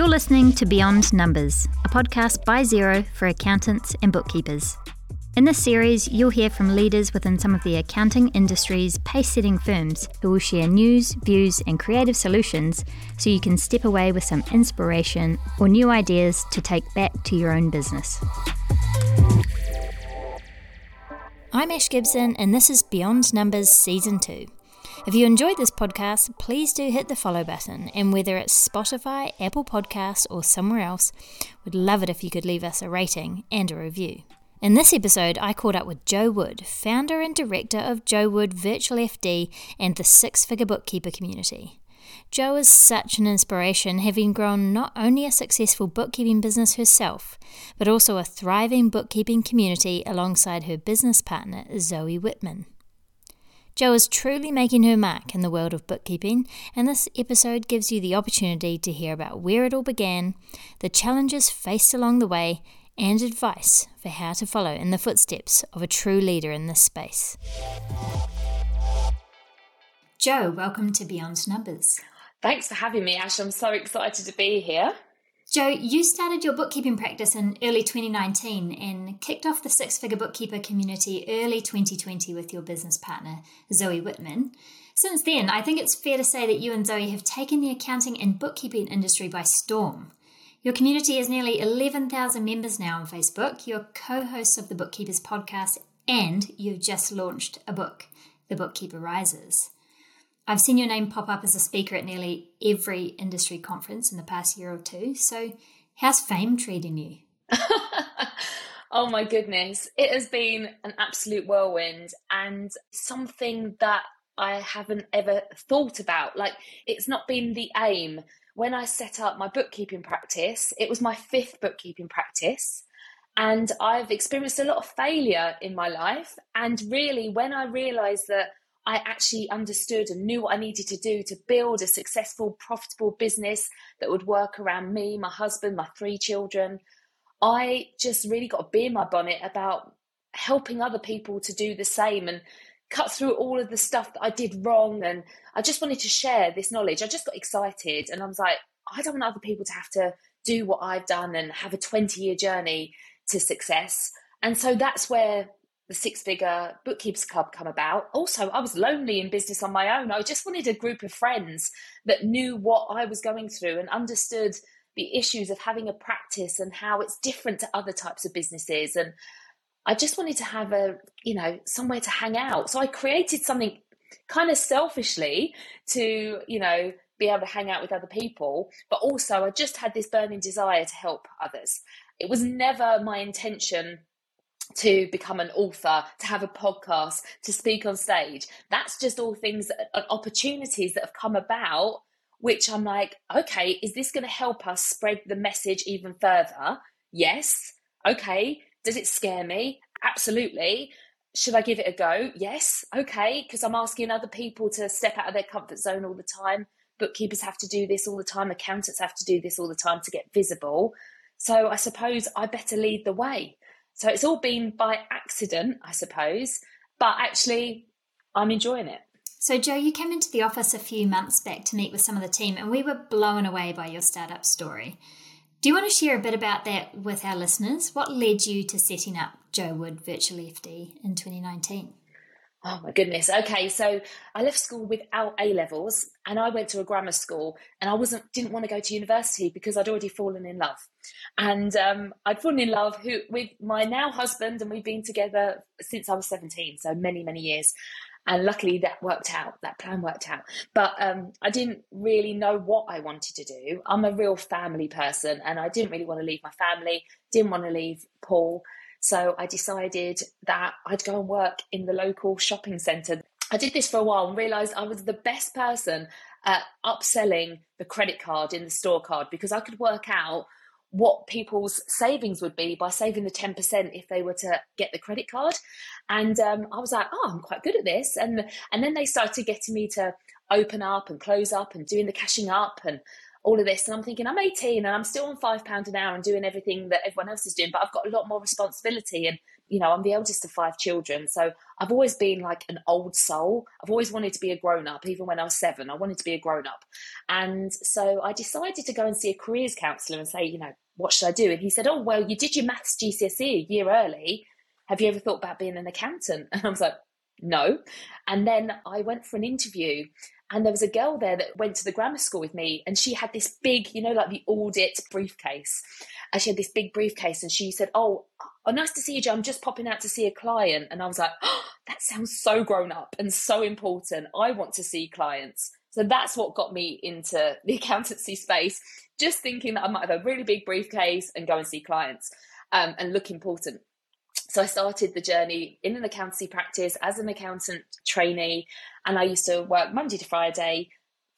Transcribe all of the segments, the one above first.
You're listening to Beyond Numbers, a podcast by Xero for accountants and bookkeepers. In this series, you'll hear from leaders within some of the accounting industry's pace setting firms who will share news, views, and creative solutions so you can step away with some inspiration or new ideas to take back to your own business. I'm Ash Gibson, and this is Beyond Numbers Season 2. If you enjoyed this podcast, please do hit the follow button, and whether it's Spotify, Apple Podcasts, or somewhere else, we'd love it if you could leave us a rating and a review. In this episode, I caught up with Jo Wood, founder and director of Jo Wood Virtual FD and the Six Figure Bookkeeper community. Jo is such an inspiration, having grown not only a successful bookkeeping business herself, but also a thriving bookkeeping community alongside her business partner, Zoe Whitman. Jo is truly making her mark in the world of bookkeeping, and this episode gives you the opportunity to hear about where it all began, the challenges faced along the way, and advice for how to follow in the footsteps of a true leader in this space. Jo, welcome to Beyond Numbers. Thanks for having me, Ash. I'm so excited to be here. Jo, you started your bookkeeping practice in early 2019 and kicked off the six figure bookkeeper community early 2020 with your business partner, Zoe Whitman. Since then, I think it's fair to say that you and Zoe have taken the accounting and bookkeeping industry by storm. Your community has nearly 11,000 members now on Facebook. You're co hosts of the Bookkeepers podcast, and you've just launched a book, The Bookkeeper Rises. I've seen your name pop up as a speaker at nearly every industry conference in the past year or two. So, how's fame treating you? oh my goodness. It has been an absolute whirlwind and something that I haven't ever thought about. Like, it's not been the aim. When I set up my bookkeeping practice, it was my fifth bookkeeping practice. And I've experienced a lot of failure in my life. And really, when I realized that I actually understood and knew what I needed to do to build a successful, profitable business that would work around me, my husband, my three children. I just really got a bee in my bonnet about helping other people to do the same and cut through all of the stuff that I did wrong. And I just wanted to share this knowledge. I just got excited and I was like, I don't want other people to have to do what I've done and have a 20 year journey to success. And so that's where the six figure bookkeepers club come about. Also i was lonely in business on my own. I just wanted a group of friends that knew what i was going through and understood the issues of having a practice and how it's different to other types of businesses. And i just wanted to have a you know somewhere to hang out. So i created something kind of selfishly to you know be able to hang out with other people. But also i just had this burning desire to help others. It was never my intention to become an author, to have a podcast, to speak on stage. That's just all things, opportunities that have come about, which I'm like, okay, is this going to help us spread the message even further? Yes. Okay. Does it scare me? Absolutely. Should I give it a go? Yes. Okay. Because I'm asking other people to step out of their comfort zone all the time. Bookkeepers have to do this all the time. Accountants have to do this all the time to get visible. So I suppose I better lead the way. So it's all been by accident, I suppose, but actually, I'm enjoying it. So, Jo, you came into the office a few months back to meet with some of the team, and we were blown away by your startup story. Do you want to share a bit about that with our listeners? What led you to setting up Jo Wood Virtual FD in 2019? Oh my goodness. Okay, so I left school without A levels and I went to a grammar school and I wasn't didn't want to go to university because I'd already fallen in love. And um, I'd fallen in love who, with my now husband and we've been together since I was 17, so many, many years. And luckily that worked out, that plan worked out. But um, I didn't really know what I wanted to do. I'm a real family person and I didn't really want to leave my family, didn't want to leave Paul. So I decided that I'd go and work in the local shopping centre. I did this for a while and realised I was the best person at upselling the credit card in the store card because I could work out what people's savings would be by saving the 10% if they were to get the credit card and um, i was like oh i'm quite good at this and and then they started getting me to open up and close up and doing the cashing up and all of this. And I'm thinking, I'm 18 and I'm still on five pounds an hour and doing everything that everyone else is doing, but I've got a lot more responsibility and you know, I'm the eldest of five children. So I've always been like an old soul. I've always wanted to be a grown up, even when I was seven. I wanted to be a grown up. And so I decided to go and see a careers counsellor and say, you know, what should I do? And he said, oh, well, you did your maths GCSE a year early. Have you ever thought about being an accountant? And I was like, no. And then I went for an interview and there was a girl there that went to the grammar school with me and she had this big you know like the audit briefcase. And she had this big briefcase and she said oh, oh nice to see you jo. I'm just popping out to see a client. And i was like oh, that sounds so grown up and so important. I want to see clients. So that's what got me into the accountancy space just thinking that i might have a really big briefcase and go and see clients um, and look important so I started the journey in an accountancy practice as an accountant trainee, and I used to work Monday to Friday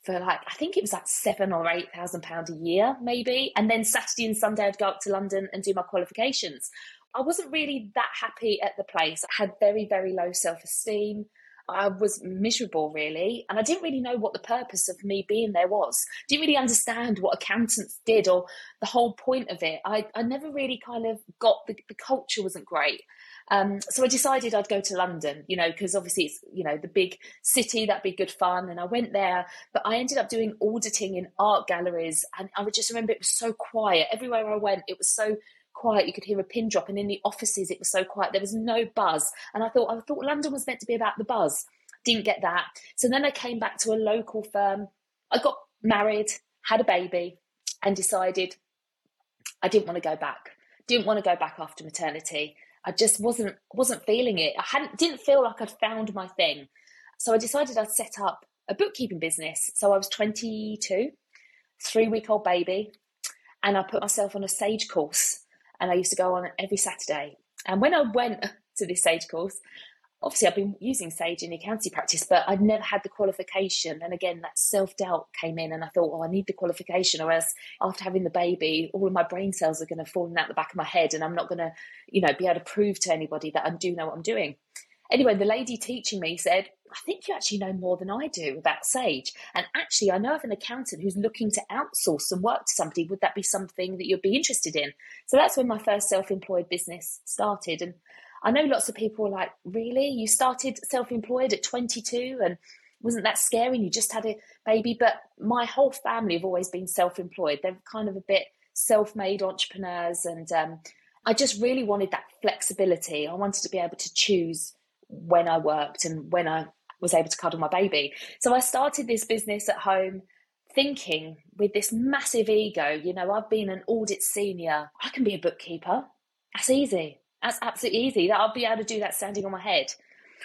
for like I think it was like seven or eight thousand pound a year, maybe. And then Saturday and Sunday I'd go up to London and do my qualifications. I wasn't really that happy at the place. I had very, very low self-esteem. I was miserable really, and I didn't really know what the purpose of me being there was. Didn't really understand what accountants did or the whole point of it. I, I never really kind of got the, the culture wasn't great. Um, so I decided I'd go to London, you know, because obviously it's, you know, the big city, that'd be good fun. And I went there, but I ended up doing auditing in art galleries. And I just remember it was so quiet. Everywhere I went, it was so quiet. You could hear a pin drop. And in the offices, it was so quiet. There was no buzz. And I thought, I thought London was meant to be about the buzz. Didn't get that. So then I came back to a local firm. I got married, had a baby, and decided I didn't want to go back. Didn't want to go back after maternity. I just wasn't wasn't feeling it. I hadn't didn't feel like I'd found my thing. So I decided I'd set up a bookkeeping business. So I was 22, three week old baby, and I put myself on a Sage course, and I used to go on every Saturday. And when I went to this Sage course, obviously I've been using Sage in the accountancy practice, but I'd never had the qualification. And again, that self doubt came in, and I thought, oh, I need the qualification, or else after having the baby, all of my brain cells are going to fall out the back of my head, and I'm not going to, you know, be able to prove to anybody that I do know what I'm doing. Anyway, the lady teaching me said, I think you actually know more than I do about Sage. And actually, I know of an accountant who's looking to outsource some work to somebody. Would that be something that you'd be interested in? So that's when my first self employed business started. And I know lots of people are like, really? You started self employed at 22 and wasn't that scary? And you just had a baby. But my whole family have always been self employed. They're kind of a bit self made entrepreneurs. And um, I just really wanted that flexibility. I wanted to be able to choose when I worked and when I was able to cuddle my baby. So I started this business at home thinking with this massive ego, you know, I've been an audit senior, I can be a bookkeeper. That's easy. That's absolutely easy. That I'll be able to do that standing on my head.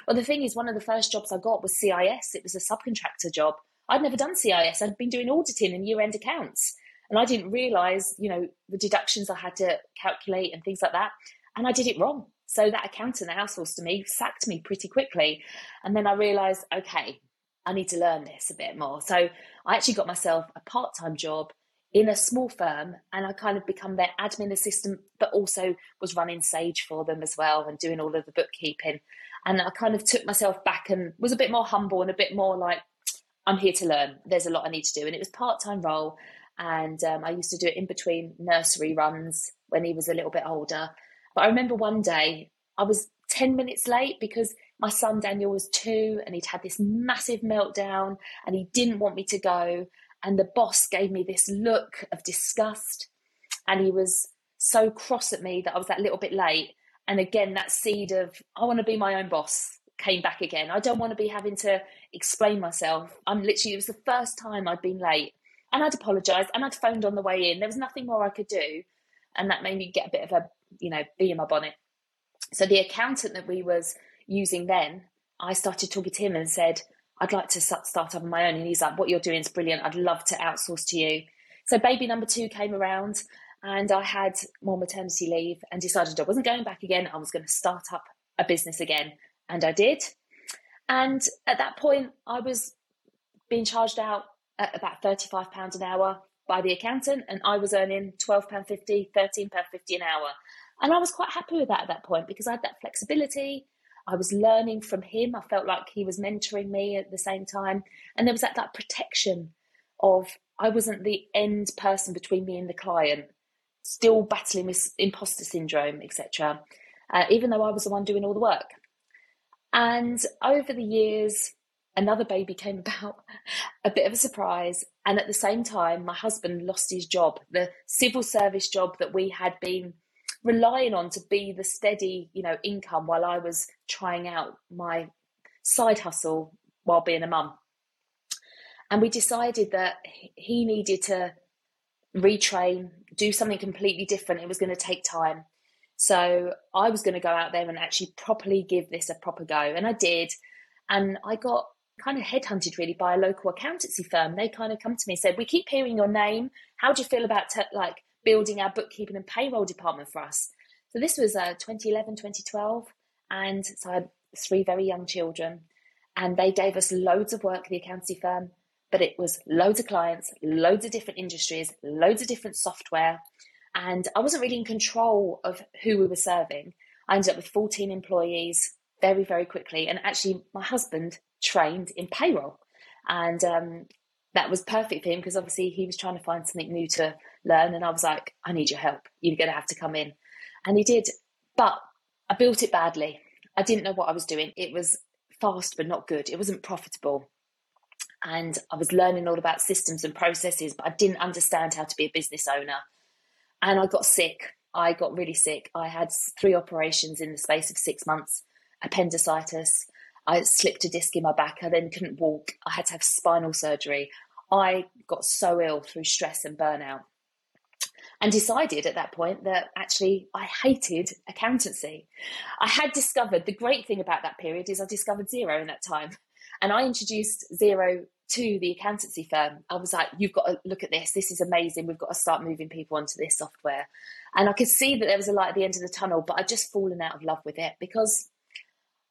Well, the thing is, one of the first jobs I got was CIS. It was a subcontractor job. I'd never done CIS. I'd been doing auditing and year-end accounts, and I didn't realise, you know, the deductions I had to calculate and things like that. And I did it wrong. So that accountant that outsourced to me sacked me pretty quickly. And then I realised, okay, I need to learn this a bit more. So I actually got myself a part-time job in a small firm and I kind of become their admin assistant, but also was running Sage for them as well and doing all of the bookkeeping. And I kind of took myself back and was a bit more humble and a bit more like, I'm here to learn. There's a lot I need to do. And it was part time role. And um, I used to do it in between nursery runs when he was a little bit older. But I remember one day I was 10 minutes late because my son Daniel was two and he'd had this massive meltdown and he didn't want me to go. And the boss gave me this look of disgust. And he was so cross at me that I was that little bit late. And again, that seed of, I want to be my own boss came back again. I don't want to be having to explain myself. I'm literally, it was the first time I'd been late. And I'd apologised and I'd phoned on the way in. There was nothing more I could do. And that made me get a bit of a, you know, be in my bonnet. So the accountant that we was using then, I started talking to him and said, I'd like to start up on my own. And he's like, What you're doing is brilliant. I'd love to outsource to you. So, baby number two came around, and I had more maternity leave and decided I wasn't going back again. I was going to start up a business again. And I did. And at that point, I was being charged out at about £35 an hour by the accountant, and I was earning £12.50, £13.50 an hour. And I was quite happy with that at that point because I had that flexibility. I was learning from him. I felt like he was mentoring me at the same time. And there was that, that protection of I wasn't the end person between me and the client, still battling with imposter syndrome, etc. uh, even though I was the one doing all the work. And over the years, another baby came about, a bit of a surprise. And at the same time, my husband lost his job, the civil service job that we had been relying on to be the steady, you know, income while I was trying out my side hustle while being a mum. And we decided that he needed to retrain, do something completely different. It was going to take time. So I was going to go out there and actually properly give this a proper go. And I did. And I got kind of headhunted really by a local accountancy firm. They kind of come to me and said, We keep hearing your name. How do you feel about te- like building our bookkeeping and payroll department for us? So this was uh, 2011, 2012. And so I had three very young children. And they gave us loads of work, the accountancy firm, but it was loads of clients, loads of different industries, loads of different software. And I wasn't really in control of who we were serving. I ended up with 14 employees very, very quickly. And actually, my husband trained in payroll. And um, that was perfect for him because obviously he was trying to find something new to learn. And I was like, I need your help. You're going to have to come in. And he did. But I built it badly. I didn't know what I was doing. It was fast, but not good. It wasn't profitable. And I was learning all about systems and processes, but I didn't understand how to be a business owner and I got sick. I got really sick. I had three operations in the space of six months appendicitis. I slipped a disc in my back. I then couldn't walk. I had to have spinal surgery. I got so ill through stress and burnout and decided at that point that actually I hated accountancy. I had discovered the great thing about that period is I discovered Xero in that time. And I introduced Xero to the accountancy firm. I was like, you've got to look at this. This is amazing. We've got to start moving people onto this software. And I could see that there was a light at the end of the tunnel, but I'd just fallen out of love with it because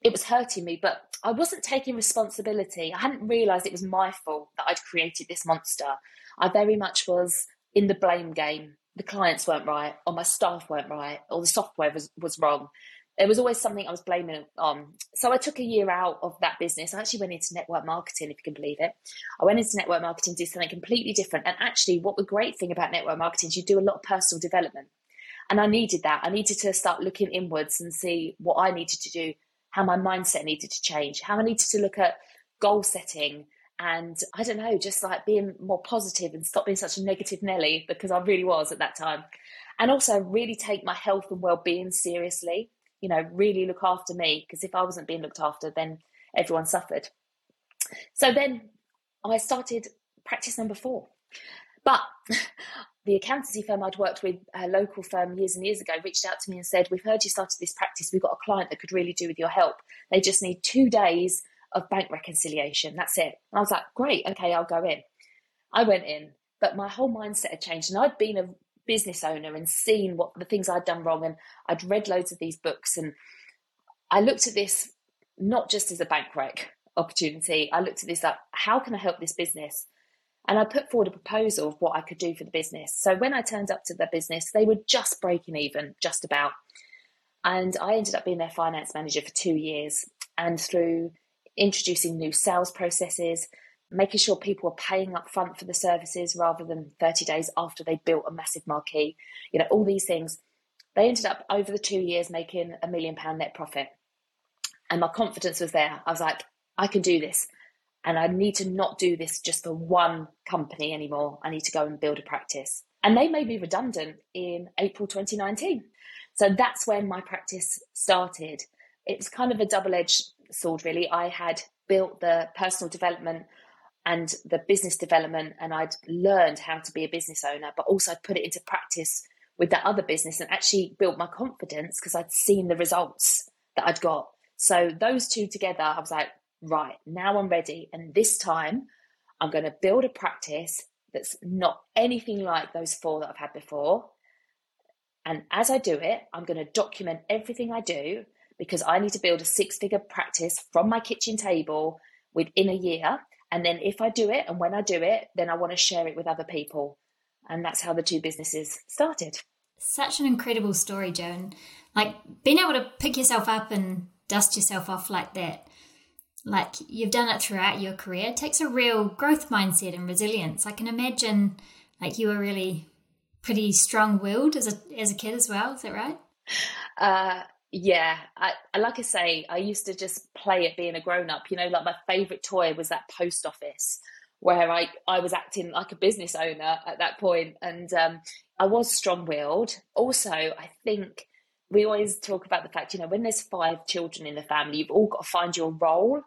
it was hurting me. But I wasn't taking responsibility. I hadn't realized it was my fault that I'd created this monster. I very much was in the blame game. The clients weren't right, or my staff weren't right, or the software was, was wrong there was always something I was blaming on. So I took a year out of that business. I actually went into network marketing, if you can believe it. I went into network marketing, did something completely different. And actually, what the great thing about network marketing is you do a lot of personal development. And I needed that. I needed to start looking inwards and see what I needed to do, how my mindset needed to change, how I needed to look at goal setting. And I don't know, just like being more positive and stop being such a negative Nelly because I really was at that time. And also really take my health and well being seriously you know, really look after me because if I wasn't being looked after, then everyone suffered. So then I started practice number four. But the accountancy firm I'd worked with, a local firm years and years ago, reached out to me and said, We've heard you started this practice. We've got a client that could really do with your help. They just need two days of bank reconciliation. That's it. I was like, Great, okay, I'll go in. I went in, but my whole mindset had changed. And I'd been a business owner and seen what the things I'd done wrong. And I'd read loads of these books. And I looked at this not just as a bank rec opportunity, I looked at this like, how can I help this business? And I put forward a proposal of what I could do for the business. So when I turned up to the business, they were just breaking even, just about. And I ended up being their finance manager for two years. And through introducing new sales processes, making sure people are paying up front for the services rather than 30 days after they built a massive marquee. You know, all these things. They ended up over the two years making a million pound net profit. And my confidence was there. I was like, I can do this. And I need to not do this just for one company anymore. I need to go and build a practice. And they made me redundant in April 2019. So that's when my practice started. It was kind of a double edged sword, really. I had built the personal development and the business development and I'd learned how to be a business owner, but also I'd put it into practice with that other business and actually built my confidence because I'd seen the results that I'd got. So those two together, I was like, right, now I'm ready. And this time I'm going to build a practice that's not anything like those four that I've had before. And as I do it, I'm going to document everything I do because I need to build a six figure practice from my kitchen table within a year and then if I do it and when I do it, then I want to share it with other people. And that's how the two businesses started. Such an incredible story, Joan. Like being able to pick yourself up and dust yourself off like that, like you've done it throughout your career, takes a real growth mindset and resilience. I can imagine like you were really pretty strong willed as a as a kid as well. Is that right? Uh, Yeah, I, like I say, I used to just play at being a grown up. You know, like my favorite toy was that post office where I, I was acting like a business owner at that point, and um, I was strong willed. Also, I think we always talk about the fact, you know, when there's five children in the family, you've all got to find your role.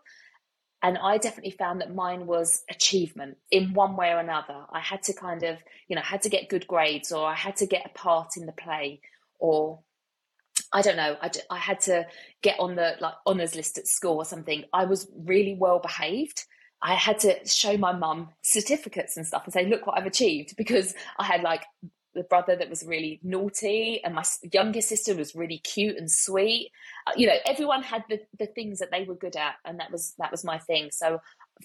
And I definitely found that mine was achievement in one way or another. I had to kind of, you know, had to get good grades or I had to get a part in the play or I don't know. I, I had to get on the like honors list at school or something. I was really well behaved. I had to show my mum certificates and stuff and say, look what I've achieved because I had like the brother that was really naughty and my younger sister was really cute and sweet. Uh, you know, everyone had the, the things that they were good at and that was that was my thing. So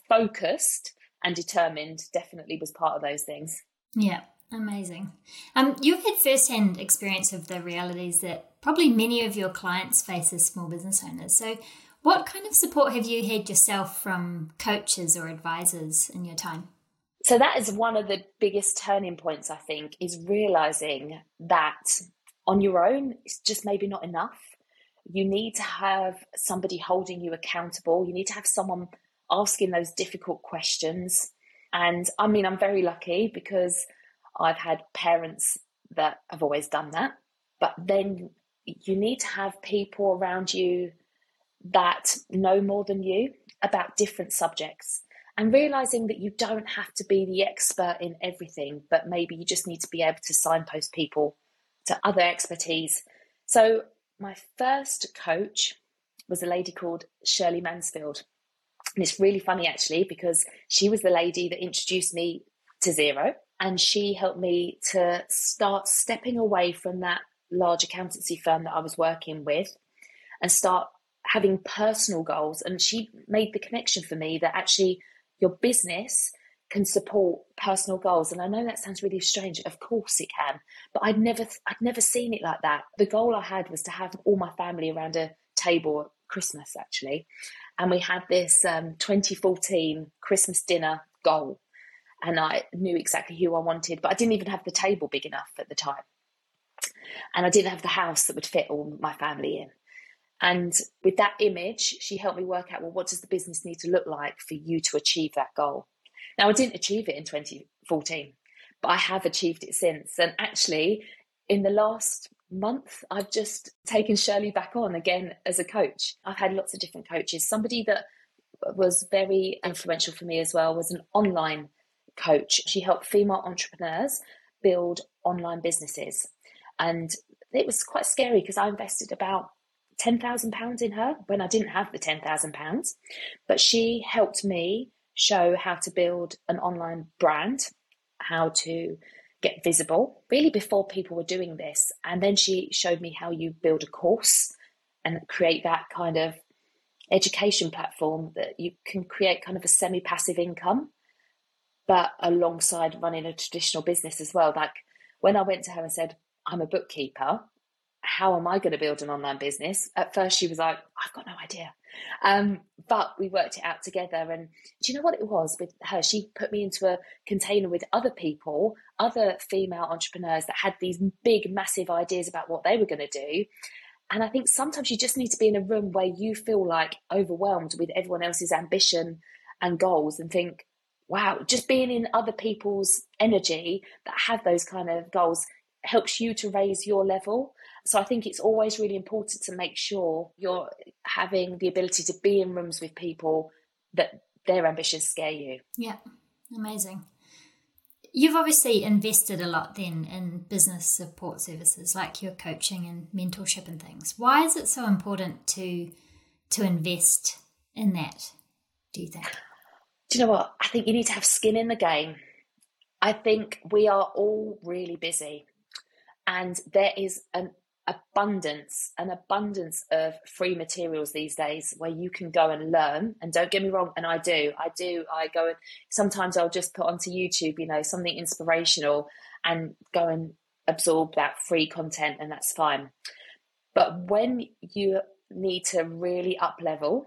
focused and determined definitely was part of those things. Yeah. Amazing. Um, you've had firsthand experience of the realities that probably many of your clients face as small business owners. So, what kind of support have you had yourself from coaches or advisors in your time? So, that is one of the biggest turning points, I think, is realizing that on your own, it's just maybe not enough. You need to have somebody holding you accountable. You need to have someone asking those difficult questions. And I mean, I'm very lucky because I've had parents that have always done that. But then you need to have people around you that know more than you about different subjects and realizing that you don't have to be the expert in everything, but maybe you just need to be able to signpost people to other expertise. So, my first coach was a lady called Shirley Mansfield. And it's really funny actually because she was the lady that introduced me to Xero and she helped me to start stepping away from that large accountancy firm that I was working with and start having personal goals. And she made the connection for me that actually your business can support personal goals. And I know that sounds really strange. Of course it can, but I'd never, I'd never seen it like that. The goal I had was to have all my family around a table at Christmas, actually. And we had this um, 2014 Christmas dinner goal and I knew exactly who I wanted, but I didn't even have the table big enough at the time. And I didn't have the house that would fit all my family in. And with that image, she helped me work out well, what does the business need to look like for you to achieve that goal? Now, I didn't achieve it in 2014, but I have achieved it since. And actually, in the last month, I've just taken Shirley back on again as a coach. I've had lots of different coaches. Somebody that was very influential for me as well was an online coach. She helped female entrepreneurs build online businesses. And it was quite scary because I invested about £10,000 in her when I didn't have the £10,000. But she helped me show how to build an online brand, how to get visible, really before people were doing this. And then she showed me how you build a course and create that kind of education platform that you can create kind of a semi passive income but alongside running a traditional business as well. Like when I went to her and said, I'm a bookkeeper, how am I going to build an online business? At first, she was like, I've got no idea. Um, but we worked it out together. And do you know what it was with her? She put me into a container with other people, other female entrepreneurs that had these big, massive ideas about what they were going to do. And I think sometimes you just need to be in a room where you feel like overwhelmed with everyone else's ambition and goals and think, wow, just being in other people's energy that have those kind of goals helps you to raise your level. So I think it's always really important to make sure you're having the ability to be in rooms with people that their ambitions scare you. Yeah, amazing. You've obviously invested a lot then in business support services like your coaching and mentorship and things. Why is it so important to to invest in that? Do you think? do you know what? I think you need to have skin in the game. I think we are all really busy, and there is an abundance, an abundance of free materials these days where you can go and learn. And don't get me wrong, and I do, I do, I go and sometimes I'll just put onto YouTube, you know, something inspirational and go and absorb that free content, and that's fine. But when you need to really up level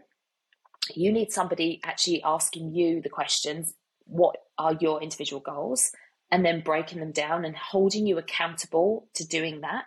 you need somebody actually asking you the questions what are your individual goals and then breaking them down and holding you accountable to doing that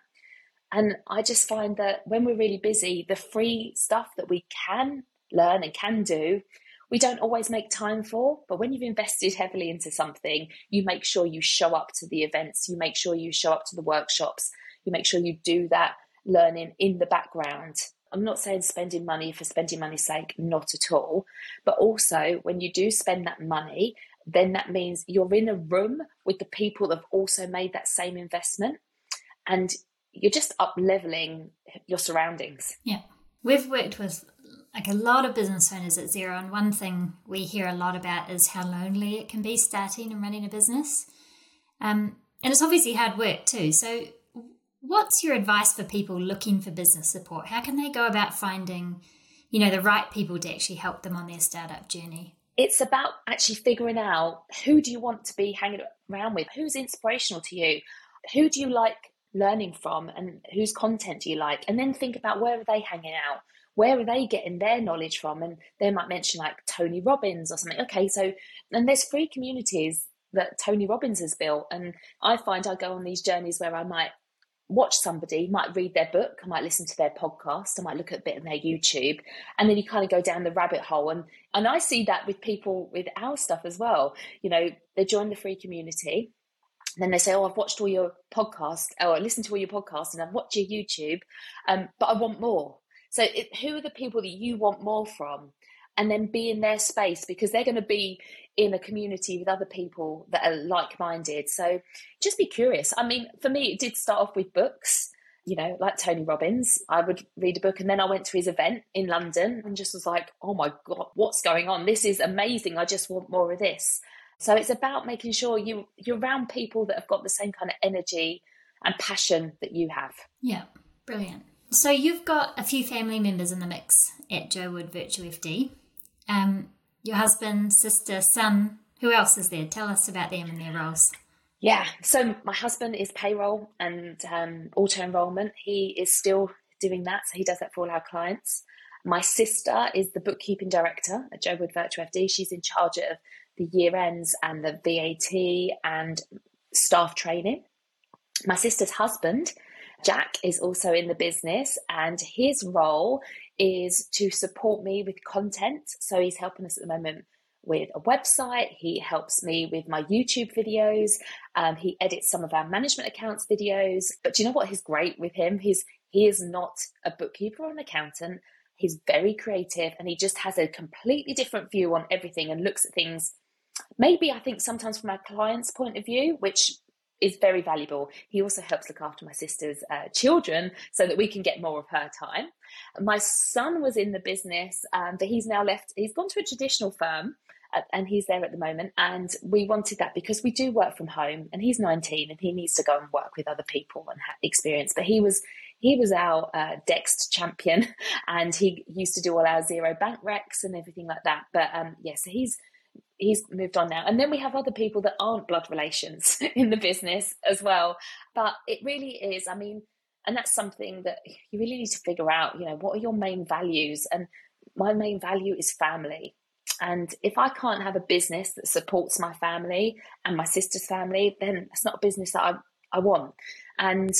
And I just find that when we're really busy, the free stuff that we can learn and can do, we don't always make time for. But when you've invested heavily into something, you make sure you show up to the events, you make sure you show up to the workshops, you make sure you do that learning in the background. I'm not saying spending money for spending money's sake, not at all. But also, when you do spend that money, then that means you're in a room with the people that have also made that same investment. And you're just up leveling your surroundings. Yeah. We've worked with like a lot of business owners at Xero, and one thing we hear a lot about is how lonely it can be starting and running a business. Um, and it's obviously hard work too. So, what's your advice for people looking for business support? How can they go about finding, you know, the right people to actually help them on their startup journey? It's about actually figuring out who do you want to be hanging around with, who's inspirational to you, who do you like learning from, and whose content do you like, and then think about where are they hanging out where are they getting their knowledge from? And they might mention like Tony Robbins or something. Okay, so and there's free communities that Tony Robbins has built, and I find I go on these journeys where I might watch somebody, might read their book, I might listen to their podcast, I might look at a bit of their YouTube, and then you kind of go down the rabbit hole. And and I see that with people with our stuff as well. You know, they join the free community. Then they say, "Oh, I've watched all your podcasts, or I listened to all your podcasts, and I've watched your YouTube, um, but I want more." So, it, who are the people that you want more from? And then be in their space because they're going to be in a community with other people that are like minded. So, just be curious. I mean, for me, it did start off with books you know, like Tony Robbins, I would read a book and then I went to his event in London and just was like, oh my God, what's going on? This is amazing. I just want more of this. So it's about making sure you you're around people that have got the same kind of energy and passion that you have. Yeah, brilliant. So you've got a few family members in the mix at Jo Wood Virtual FD. Um, your husband, sister, son. Who else is there? Tell us about them and their roles. Yeah, so my husband is payroll and um, auto enrollment. He is still doing that, so he does that for all our clients. My sister is the bookkeeping director at Jo Wood Virtual FD. She's in charge of the year ends and the VAT and staff training. My sister's husband Jack is also in the business, and his role is to support me with content. So he's helping us at the moment with a website. He helps me with my YouTube videos. Um, he edits some of our management accounts videos. But you know what is great with him? He's he is not a bookkeeper or an accountant. He's very creative and he just has a completely different view on everything and looks at things maybe I think sometimes from our client's point of view, which is very valuable. He also helps look after my sister's uh, children so that we can get more of her time. My son was in the business, um, but he's now left, he's gone to a traditional firm. Uh, and he's there at the moment. And we wanted that because we do work from home, and he's 19, and he needs to go and work with other people and have experience. But he was he was our uh, Dext champion, and he used to do all our Xero bank recs and everything like that. But um, yeah, so he's he's moved on now. And then we have other people that aren't blood relations in the business as well. But it really is, I mean, and that's something that you really need to figure out, you know, what are your main values? And my main value is family. And if I can't have a business that supports my family and my sister's family, then it's not a business that I, I want. And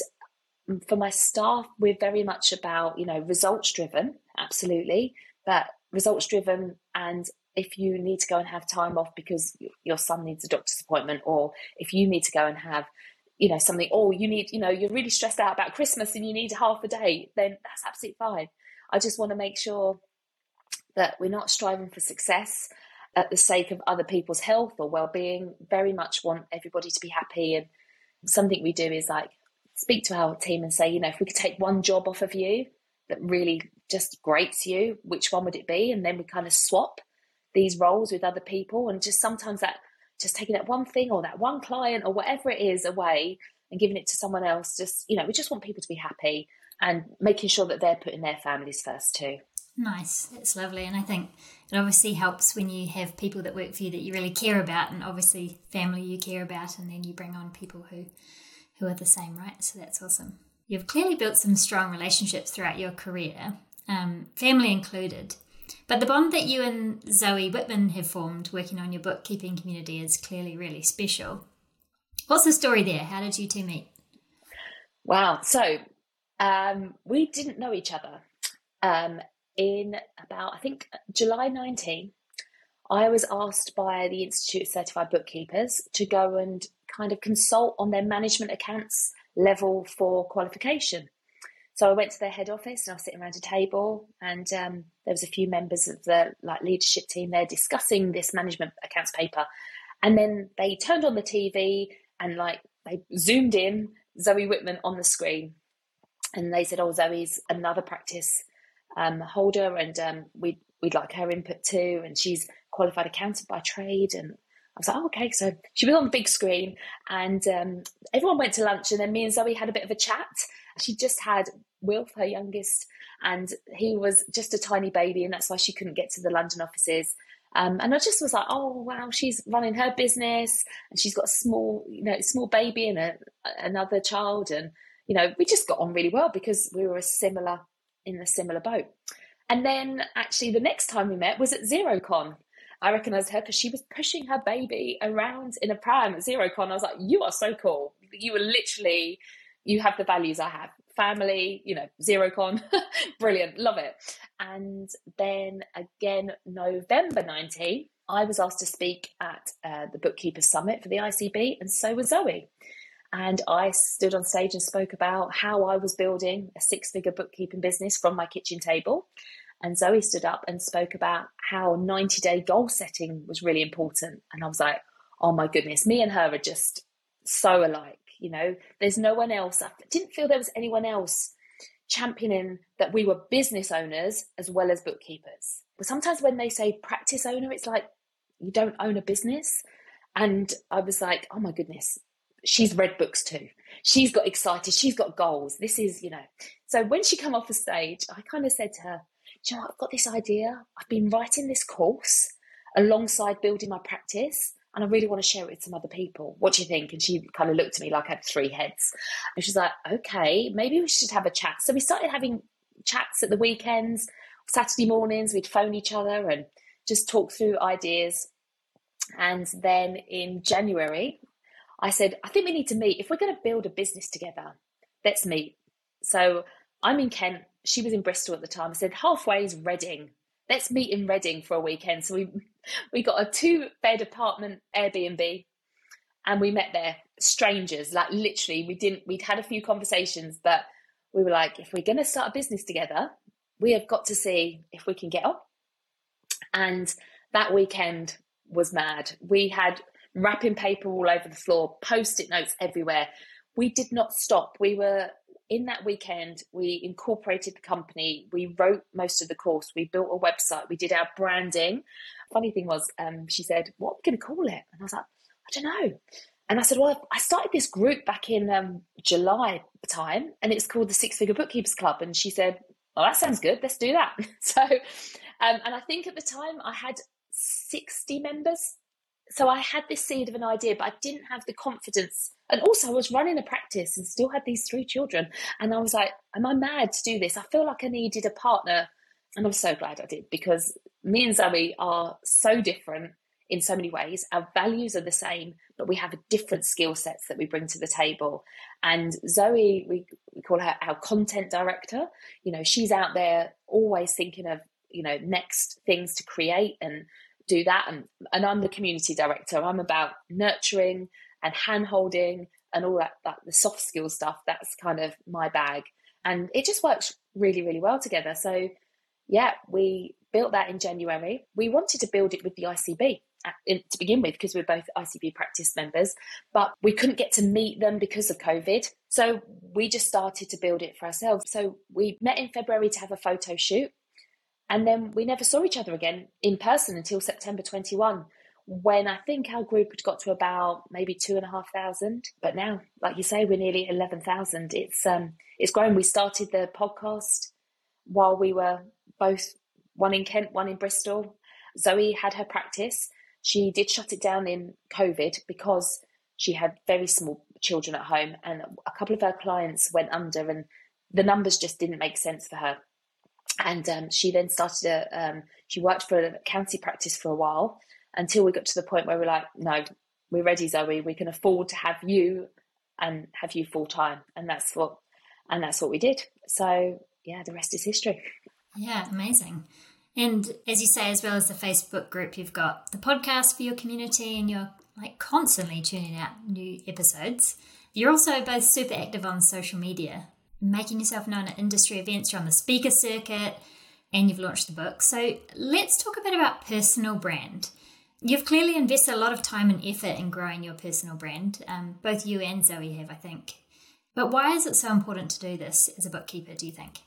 for my staff, we're very much about, you know, results driven, absolutely, but results driven and if you need to go and have time off because your son needs a doctor's appointment or if you need to go and have you know something or you need you know you're really stressed out about christmas and you need half a day then that's absolutely fine. I just want to make sure that we're not striving for success at the sake of other people's health or well-being. Very much want everybody to be happy and something we do is like speak to our team and say you know if we could take one job off of you that really just grates you which one would it be? And then we kind of swap these roles with other people and just sometimes that just taking that one thing or that one client or whatever it is away and giving it to someone else just you know we just want people to be happy and making sure that they're putting their families first too. Nice. It's lovely. And i think it obviously helps when you have people that work for you that you really care about and obviously family you care about and then you bring on people who who are the same right? So that's awesome. You've clearly built some strong relationships throughout your career um, family included but the bond that you and Zoe Whitman have formed working on your bookkeeping community is clearly really special. What's the story there? How did you two meet? Wow. So Um, we didn't know each other. Um, in about, I think, July 19, I was asked by the Institute of Certified Bookkeepers to go and kind of consult on their management accounts level for qualification. So I went to their head office and I was sitting around a table, and um, there was a few members of the like leadership team there discussing this management accounts paper. And then they turned on the TV and like they zoomed in Zoe Whitman on the screen, and they said, "Oh, Zoe's another practice um, holder, and um, we we'd like her input too, and she's qualified accountant by trade." And I was like, "Oh, okay." So she was on the big screen, and um, everyone went to lunch, and then me and Zoe had a bit of a chat. She just had Wilf, her youngest, and he was just a tiny baby, and that's why she couldn't get to the London offices. Um, and I just was like, oh wow, she's running her business, and she's got a small, you know, small baby and a, another child, and you know, we just got on really well because we were a similar in a similar boat. And then actually, the next time we met was at Xerocon. I recognised her because she was pushing her baby around in a pram at Xerocon. I was like, you are so cool. You were literally, you have the values I have family, you know, Xerocon, brilliant, love it. And then again, November 19, I was asked to speak at uh, the Bookkeepers Summit for the ICB, and so was Zoe. And I stood on stage and spoke about how I was building a six figure bookkeeping business from my kitchen table. And Zoe stood up and spoke about how 90 day goal setting was really important. And I was like, oh my goodness, me and her are just so alike. You know, there's no one else. I didn't feel there was anyone else championing that we were business owners as well as bookkeepers. But sometimes when they say practice owner, it's like you don't own a business. And I was like, oh my goodness, she's read books too. She's got excited. She's got goals. This is, you know. So when she come off the stage, I kind of said to her, you know, I've got this idea. I've been writing this course alongside building my practice and I really want to share it with some other people. What do you think? And she kind of looked at me like I had three heads. And she's like, okay, maybe we should have a chat. So we started having chats at the weekends, Saturday mornings, we'd phone each other and just talk through ideas. And then in January, I said, I think we need to meet. If we're going to build a business together, let's meet. So I'm in Kent. She was in Bristol at the time. I said, halfway is Reading let's meet in Reading for a weekend. So we we got a two bed apartment Airbnb and we met there, strangers, like literally we didn't we'd had a few conversations, but we were like, if we're gonna start a business together, we have got to see if we can get on. And that weekend was mad. We had wrapping paper all over the floor, post-it notes everywhere. We did not stop. We were in that weekend, we incorporated the company. We wrote most of the course. We built a website. We did our branding. Funny thing was, um, she said, "What are we going to call it?" And I was like, "I don't know." And I said, "Well, I started this group back in um, July time, and it's called the Six Figure Bookkeepers Club." And she said, "Oh, that sounds good. Let's do that." so, um, and I think at the time I had sixty members so I had this seed of an idea, but I didn't have the confidence. And also, I was running a practice and still had these three children. And I was like, Am I mad to do this? I feel like I needed a partner. And I'm so glad I did because me and Zoe are so different in so many ways. Our values are the same, but we have different skill sets that we bring to the table. And Zoe, we, we call her our content director. You know, she's out there always thinking of, you know, next things to create and do that. And, and I'm the community director. I'm about nurturing and hand holding and all that, that, the soft skill stuff. That's kind of my bag. And it just works really, really well together. So, yeah, we built that in January. We wanted to build it with the ICB at, in, to begin with because we're both ICB practice members, but we couldn't get to meet them because of COVID. So we just started to build it for ourselves. So we met in February to have a photo shoot. And then we never saw each other again in person until September 21, when I think our group had got to about maybe two and a half thousand. But now, like you say, we're nearly 11,000. It's, um, it's grown. We started the podcast while we were both one in Kent, one in Bristol. Zoe had her practice. She did shut it down in COVID because she had very small children at home, and a couple of her clients went under, and the numbers just didn't make sense for her and um, she then started a um, she worked for a county practice for a while until we got to the point where we're like no we're ready zoe we can afford to have you and have you full time and that's what And that's what we did. So, yeah, the rest is history. Yeah, amazing. And as you say, as well as the Facebook group, you've got the podcast for your community and you're like constantly tuning out new episodes. You're also both super active on social media, making yourself known at industry events, you're on the speaker circuit, and you've launched the book. So let's talk a bit about personal brand. You've clearly invested a lot of time and effort in growing your personal brand. Um, both you and Zoe have, I think. But why is it so important to do this as a bookkeeper, do you think?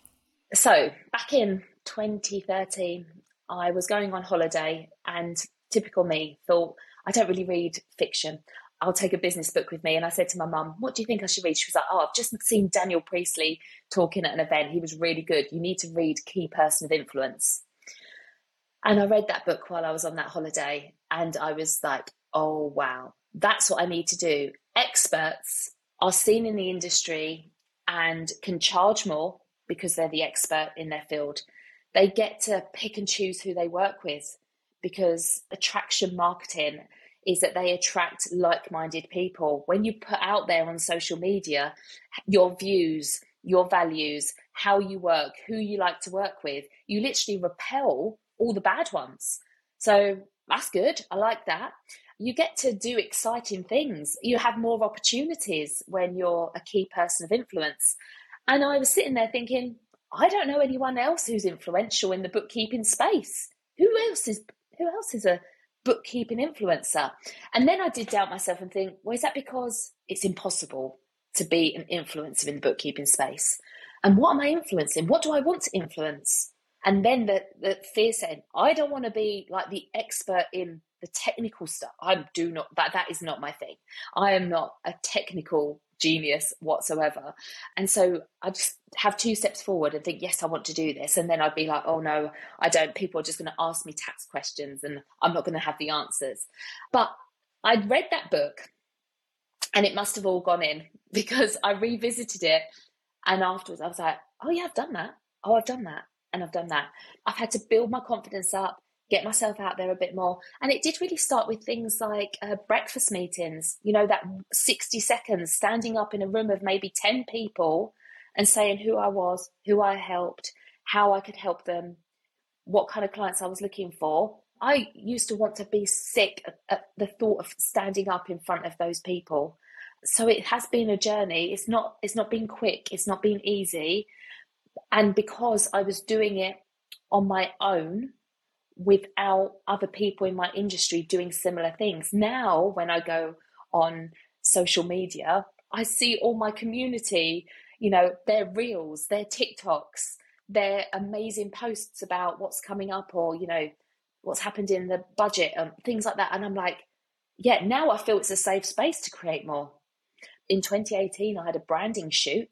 So, back in 2013, I was going on holiday and typical me thought, I don't really read fiction. I'll take a business book with me. And I said to my mum, What do you think I should read? She was like, Oh, I've just seen Daniel Priestley talking at an event. He was really good. You need to read Key Person of Influence. And I read that book while I was on that holiday. And I was like, Oh, wow, that's what I need to do. Experts are seen in the industry and can charge more because they're the expert in their field. They get to pick and choose who they work with because attraction marketing is that they attract like minded people. When you put out there on social media your views, your values, how you work, who you like to work with, you literally repel all the bad ones. So that's good. I like that. You get to do exciting things. You have more opportunities when you're a key person of influence. And I was sitting there thinking, I don't know anyone else who's influential in the bookkeeping space. Who else is who else is a bookkeeping influencer? And then I did doubt myself and think, well, is that because it's impossible to be an influencer in the bookkeeping space? And what am I influencing? What do I want to influence? And then the, the fear saying, I don't want to be like the expert in the technical stuff. I do not that that is not my thing. I am not a technical genius whatsoever. And so I just have two steps forward and think, yes, I want to do this. And then I'd be like, oh no, I don't. People are just going to ask me tax questions and I'm not going to have the answers. But I'd read that book and it must have all gone in because I revisited it. And afterwards, I was like, oh yeah, I've done that. Oh, I've done that. And I've done that. I've had to build my confidence up get myself out there a bit more. And it did really start with things like uh, breakfast meetings, you know, that 60 seconds standing up in a room of maybe 10 people and saying who I was, who I helped, how I could help them, what kind of clients I was looking for. I used to want to be sick at the thought of standing up in front of those people. So it has been a journey. It's not it's not been quick, it's not been easy. And because I was doing it on my own, without other people in my industry doing similar things. Now, when I go on social media, I see all my community, you know, their reels, their TikToks, their amazing posts about what's coming up or, you know, what's happened in the budget and things like that. And I'm like, yeah, now I feel it's a safe space to create more. In 2018, I had a branding shoot.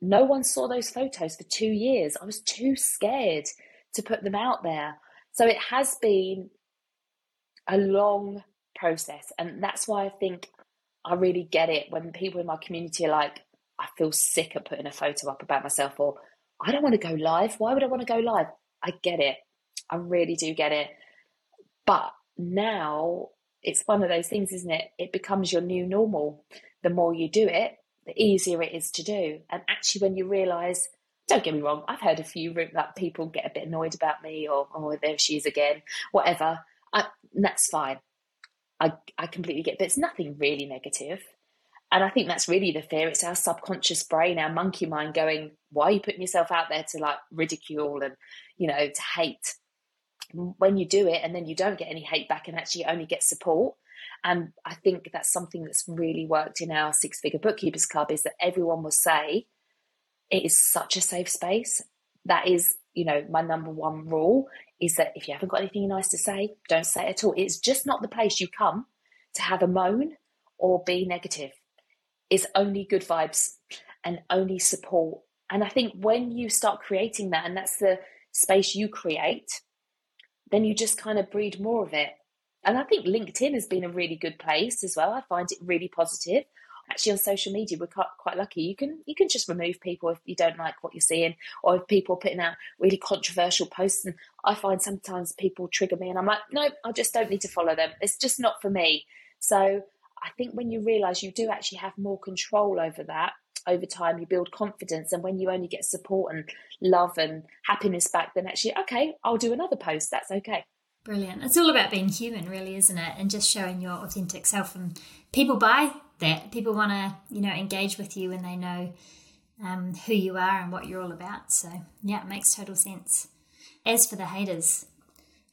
No one saw those photos for two years. I was too scared to put them out there. So it has been a long process. And that's why I think I really get it when people in my community are like, I feel sick of putting a photo up about myself, or I don't want to go live. Why would I want to go live? I get it. I really do get it. But now it's one of those things, isn't it? It becomes your new normal. The more you do it, the easier it is to do. And actually, when you realize don't get me wrong, I've heard a few that people get a bit annoyed about me or, oh, there she is again, whatever. I, that's fine. I, I completely get, but it's nothing really negative. And I think that's really the fear. It's our subconscious brain, our monkey mind going, why are you putting yourself out there to like ridicule and, you know, to hate? When you do it and then you don't get any hate back and actually only get support. And I think that's something that's really worked in our six figure bookkeepers club is that everyone will say, it is such a safe space. That is, you know, my number one rule is that if you haven't got anything nice to say, don't say it at all. It's just not the place you come to have a moan or be negative. It's only good vibes and only support. And I think when you start creating that, and that's the space you create, then you just kind of breed more of it. And I think LinkedIn has been a really good place as well. I find it really positive actually on social media we're quite, quite lucky you can you can just remove people if you don't like what you're seeing or if people are putting out really controversial posts and i find sometimes people trigger me and i'm like no i just don't need to follow them it's just not for me so i think when you realize you do actually have more control over that over time, you build confidence. And when you only get support and love and happiness back, then actually, okay, I'll do another post. That's okay. Brilliant. It's all about being human, really, isn't it? And just showing your authentic self. And people buy that. People want to, you know, engage with you when they know um, who you are and what you're all about. So, yeah, it makes total sense. As for the haters,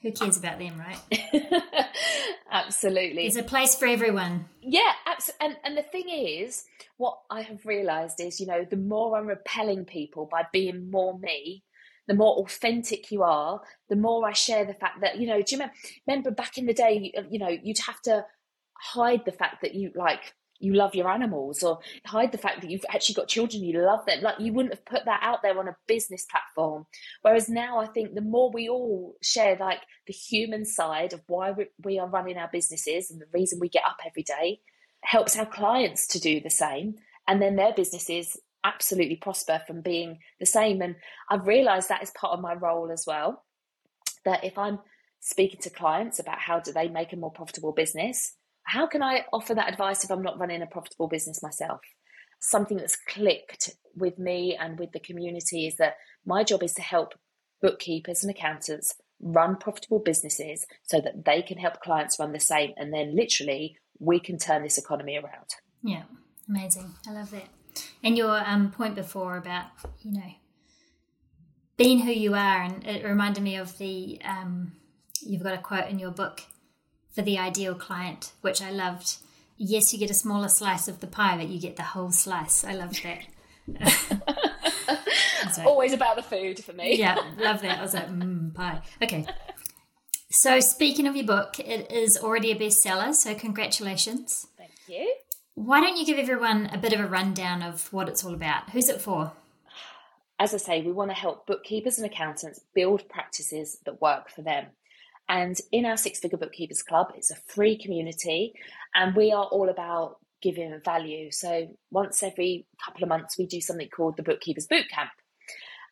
who cares about them, right? absolutely. There's a place for everyone. Yeah, absolutely. And, and the thing is, what I have realised is, you know, the more I'm repelling people by being more me, the more authentic you are, the more I share the fact that, you know, do you remember, remember back in the day, you know, you'd have to hide the fact that you like you love your animals or hide the fact that you've actually got children you love them. Like you wouldn't have put that out there on a business platform. Whereas now i think the more we all share like the human side of why we are running our businesses and the reason we get up every day helps our clients to do the same. And then their businesses absolutely prosper from being the same. And i've realized that is part of my role as well that if i'm speaking to clients about how do they make a more profitable business how can I offer that advice if I'm not running a profitable business myself? Something that's clicked with me and with the community is that my job is to help bookkeepers and accountants run profitable businesses so that they can help clients run the same. And then literally, we can turn this economy around. Yeah, amazing. I love that. And your um, point before about, you know, being who you are, and it reminded me of the, um, you've got a quote in your book for the ideal client, which I loved. Yes, you get a smaller slice of the pie, but you get the whole slice. I loved that. Always about the food for me. yeah, love that. I was like, mmm, pie. Okay. So, speaking of your book, it is already a bestseller. So, congratulations. Thank you. Why don't you give everyone a bit of a rundown of what it's all about? Who's it for? As I say, we want to help bookkeepers and accountants build practices that work for them. And in our Six Figure Bookkeepers Club, it's a free community, and we are all about giving value. So once every couple of months, we do something called the Bookkeepers Boot Camp.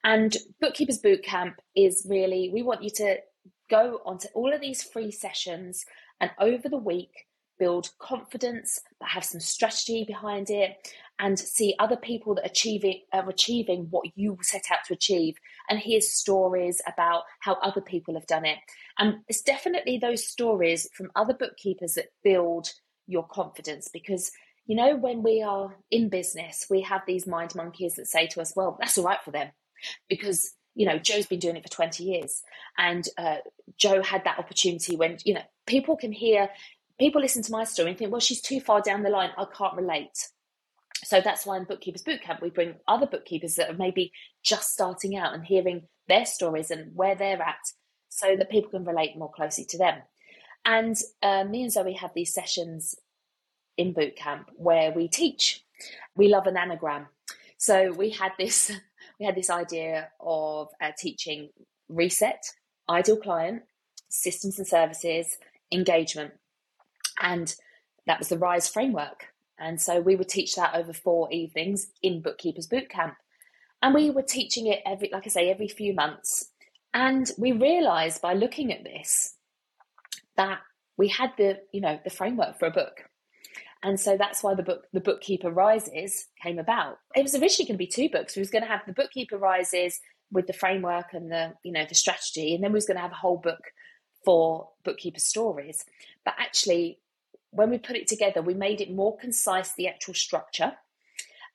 And Bookkeepers Boot Camp is really, we want you to go onto all of these free sessions and over the week build confidence, but have some strategy behind it, and see other people that achieving are achieving what you set out to achieve, and hear stories about how other people have done it. And it's definitely those stories from other bookkeepers that build your confidence because you know when we are in business we have these mind monkeys that say to us well that's all right for them because you know jo's been doing it for 20 years and uh, joe had that opportunity when you know people can hear people listen to my story and think, well, she's too far down the line. I can't relate. So that's why in Bookkeepers Bootcamp, we bring other bookkeepers that are maybe just starting out and hearing their stories and where they're at so that people can relate more closely to them. And uh, me and Zoe have these sessions in bootcamp where we teach. We love an anagram. So we had this we had this idea of uh, teaching reset, ideal client, systems and services, engagement. And that was the RISE framework. And so we would teach that over four evenings in Bookkeepers Bootcamp. And we were teaching it every, like I say, every few months. And we realized by looking at this that we had the, you know, the framework for a book. And so that's why the book, The Bookkeeper Rises, came about. It was originally going to be two books. We was going to have The Bookkeeper Rises with the framework and the, you know, the strategy, and then we was going to have a whole book for bookkeeper stories. But actually, when we put it together, we made it more concise, the actual structure.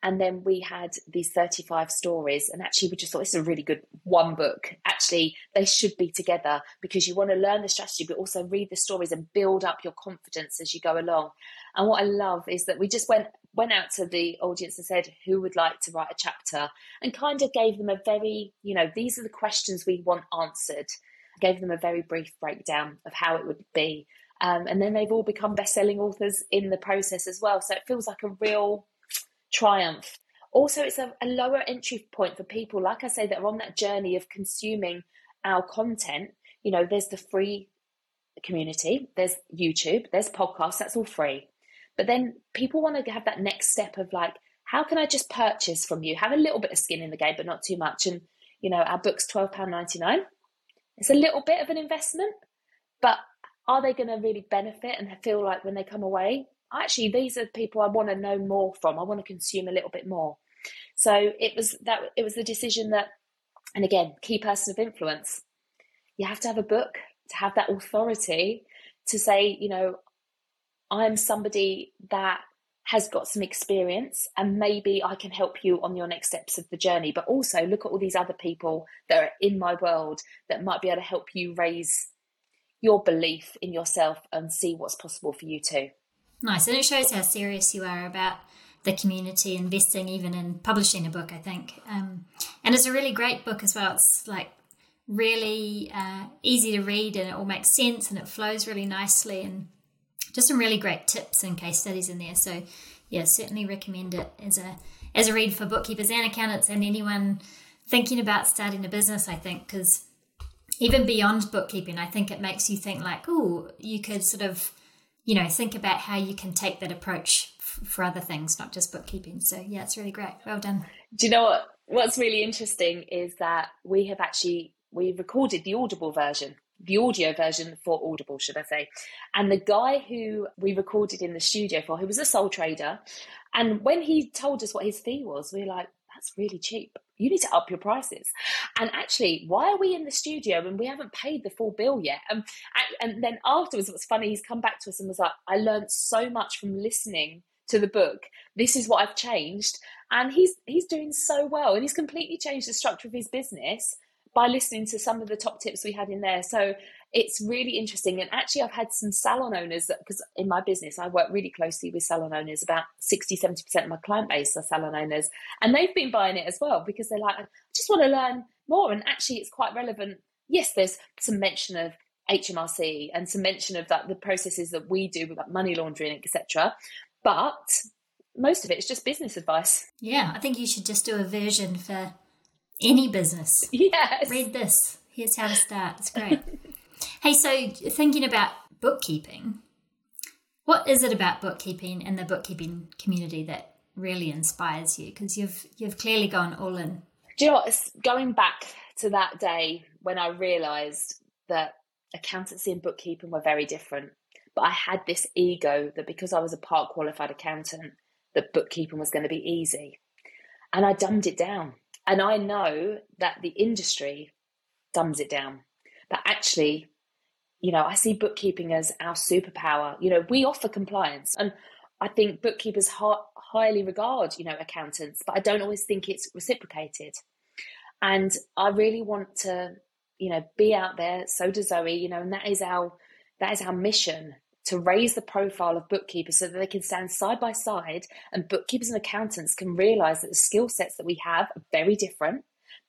And then we had these 35 stories. And actually, we just thought this is a really good one book. Actually, they should be together because you want to learn the strategy, but also read the stories and build up your confidence as you go along. And what I love is that we just went went out to the audience and said who would like to write a chapter and kind of gave them a very, you know, these are the questions we want answered. gave them a very brief breakdown of how it would be. Um, and then they've all become best-selling authors in the process as well. So it feels like a real triumph. Also, it's a, a lower entry point for people, like I say, that are on that journey of consuming our content. You know, there's the free community, there's YouTube, there's podcasts, that's all free. But then people want to have that next step of like, how can I just purchase from you? Have a little bit of skin in the game, but not too much. And, you know, our book's £12.99. It's a little bit of an investment, but are they going to really benefit and feel like when they come away, actually, these are people I want to know more from. I want to consume a little bit more. So it was that it was the decision that, and again, key person of influence. You have to have a book to have that authority to say, you know, I'm somebody that has got some experience and maybe I can help you on your next steps of the journey. But also look at all these other people that are in my world that might be able to help you raise your belief in yourself and see what's possible for you too. Nice. And it shows how serious you are about the community, investing even in publishing a book, I think. Um, and it's a really great book as well. It's like really uh, easy to read and it all makes sense and it flows really nicely and just some really great tips and case studies in there. So yeah, certainly recommend it as a as a read for bookkeepers and accountants and anyone thinking about starting a business. I think because even beyond bookkeeping, I think it makes you think like, oh, you could sort of you know think about how you can take that approach f- for other things, not just bookkeeping. So yeah, it's really great. Well done. Do you know what? What's really interesting is that we have actually we recorded the Audible version the audio version for Audible, should I say. And the guy who we recorded in the studio for, who was a sole trader, and when he told us what his fee was, we were like, that's really cheap. You need to up your prices. And actually, why are we in the studio and we haven't paid the full bill yet? Um, and then afterwards, what's funny, he's come back to us and was like, I learned so much from listening to the book. This is what I've changed. And he's he's doing so well and he's completely changed the structure of his business by listening to some of the top tips we had in there. So it's really interesting. And actually, I've had some salon owners because in my business, I work really closely with salon owners. About 60, 70% of my client base are salon owners. And they've been buying it as well because they're like, I just want to learn more. And actually, it's quite relevant. Yes, there's some mention of HMRC and some mention of that the processes that we do with like money laundering, etc. But most of it is just business advice. Yeah, I think you should just do a version for any business. Yes. Read this. Here's how to start. It's great. hey, so thinking about bookkeeping, what is it about bookkeeping and the bookkeeping community that really inspires you? Because you've you've clearly gone all in. Do you know what? Going back to that day when I realised that accountancy and bookkeeping were very different, but I had this ego that because I was a part qualified accountant, that bookkeeping was going to be easy, and I dumbed it down. And I know that the industry dumbs it down. But actually, you know, I see bookkeeping as our superpower. You know, we offer compliance. And I think bookkeepers ha- highly regard, you know, accountants, but I don't always think it's reciprocated. And I really want to, you know, be out there. So does Zoe, you know, and that is our that is our mission to raise the profile of bookkeepers so that they can stand side by side and bookkeepers and accountants can realize that the skill sets that we have are very different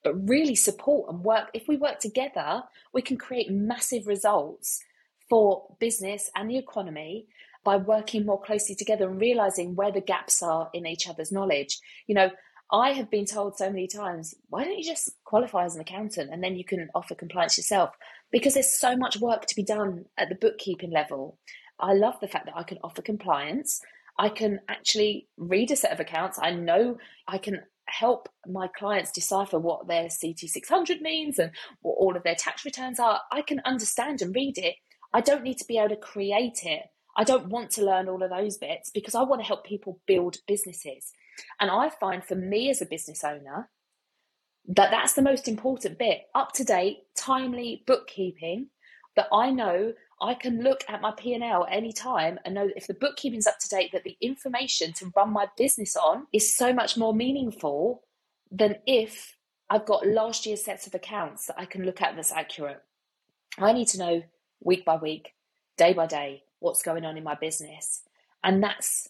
but really support and work if we work together we can create massive results for business and the economy by working more closely together and realizing where the gaps are in each other's knowledge you know I have been told so many times, why don't you just qualify as an accountant and then you can offer compliance yourself? Because there's so much work to be done at the bookkeeping level. I love the fact that I can offer compliance. I can actually read a set of accounts. I know I can help my clients decipher what their CT600 means and what all of their tax returns are. I can understand and read it. I don't need to be able to create it. I don't want to learn all of those bits because I want to help people build businesses. And I find for me as a business owner that that's the most important bit up to date, timely bookkeeping that I know I can look at my P&L any time and know that if the bookkeeping's up to date, that the information to run my business on is so much more meaningful than if I've got last year's sets of accounts that I can look at that's accurate. I need to know week by week, day by day, what's going on in my business. And that's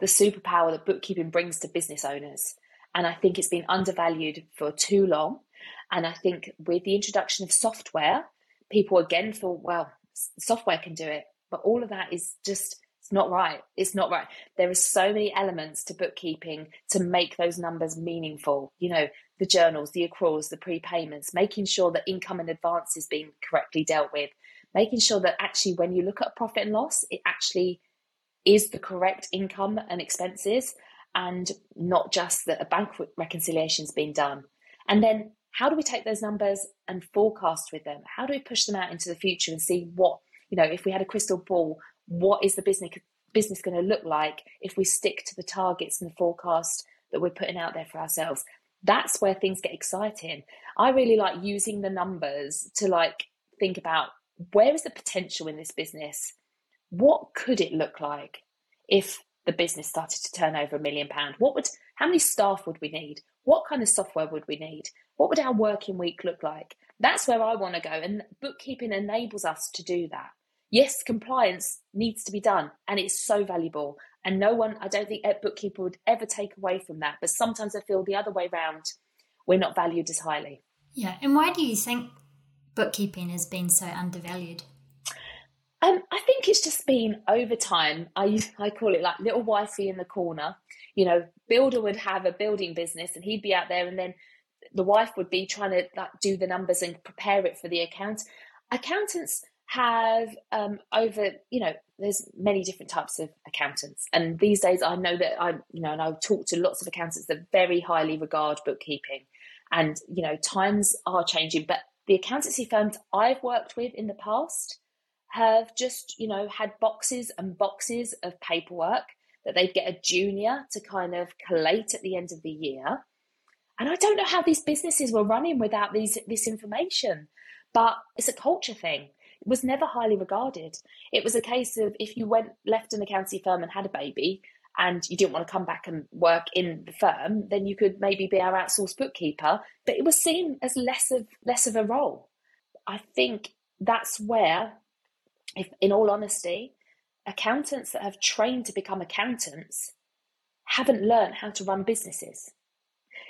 the superpower that bookkeeping brings to business owners. And I think it's been undervalued for too long. And I think with the introduction of software, people again thought, well, software can do it but all of that is just it's not right it's not right. There are so many elements to bookkeeping to make those numbers meaningful you know the journals the accruals the prepayments making sure that income and advance is being correctly dealt with making sure that actually when you look at profit and loss it actually is the correct income and expenses and not just that a bank reconciliation is being done. And then how do we take those numbers and forecast with them? How do we push them out into the future and see what, you know, if we had a crystal ball, what is the business business going to look like if we stick to the targets and the forecast that we're putting out there for ourselves. That's where things get exciting. I really like using the numbers to like think about where is the potential in this business? What could it look like if the business started to turn over a million pound? What would how many staff would we need? What kind of software would we need? What would our working week look like? That's where I want to go. And bookkeeping enables us to do that. Yes, compliance needs to be done and it's so valuable. And no one, I don't think a bookkeeper would ever take away from that. But sometimes I feel the other way around, we're not valued as highly. Yeah. And why do you think bookkeeping has been so undervalued? Um, I think it's just been over time. I I call it like little wifey in the corner. You know, builder would have a building business, and he'd be out there, and then the wife would be trying to like do the numbers and prepare it for the account. Accountants have um, over, you know, there's many different types of accountants, and these days I know that I, you know, and I've talked to lots of accountants that very highly regard bookkeeping, and you know, times are changing, but the accountancy firms I've worked with in the past have just, you know, had boxes and boxes of paperwork that they'd get a junior to kind of collate at the end of the year. And I don't know how these businesses were running without these this information. But it's a culture thing. It was never highly regarded. It was a case of if you went left an accounting firm and had a baby and you didn't want to come back and work in the firm, then you could maybe be our outsourced bookkeeper. But it was seen as less of less of a role. I think that's where, if in all honesty, accountants that have trained to become accountants haven't learned how to run businesses.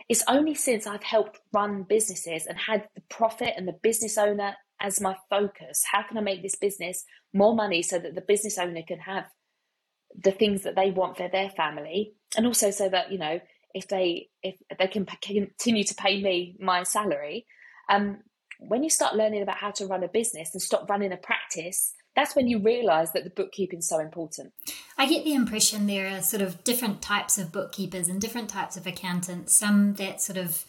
It's only since I've helped run businesses and had the profit and the business owner as my focus. How can I make this business more money so that the business owner can have the things that they want for their family, and also so that you know if they if they can continue to pay me my salary. Um, when you start learning about how to run a business and stop running a practice, that's when you realize that the bookkeeping is so important. I get the impression there are sort of different types of bookkeepers and different types of accountants. Some that sort of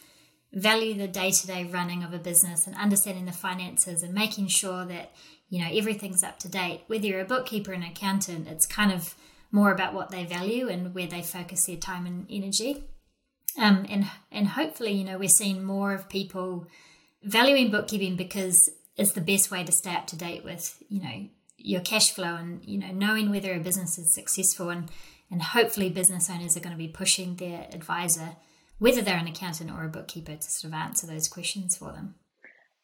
value the day-to-day running of a business and understanding the finances and making sure that you know everything's up to date whether you're a bookkeeper or an accountant it's kind of more about what they value and where they focus their time and energy um, and and hopefully you know we're seeing more of people valuing bookkeeping because it's the best way to stay up to date with you know your cash flow and you know knowing whether a business is successful and and hopefully business owners are going to be pushing their advisor whether they're an accountant or a bookkeeper to sort of answer those questions for them.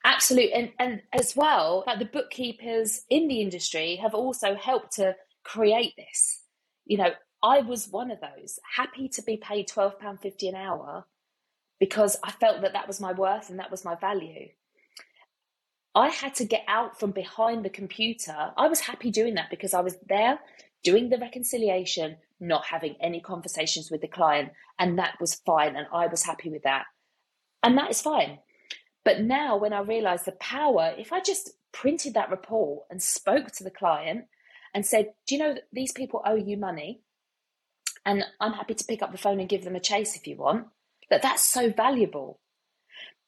Absolutely. And, and as well, like the bookkeepers in the industry have also helped to create this. You know, I was one of those happy to be paid £12.50 an hour because I felt that that was my worth and that was my value. I had to get out from behind the computer. I was happy doing that because I was there doing the reconciliation, not having any conversations with the client. And that was fine. And I was happy with that. And that is fine. But now, when I realize the power, if I just printed that report and spoke to the client and said, Do you know that these people owe you money? And I'm happy to pick up the phone and give them a chase if you want, that that's so valuable.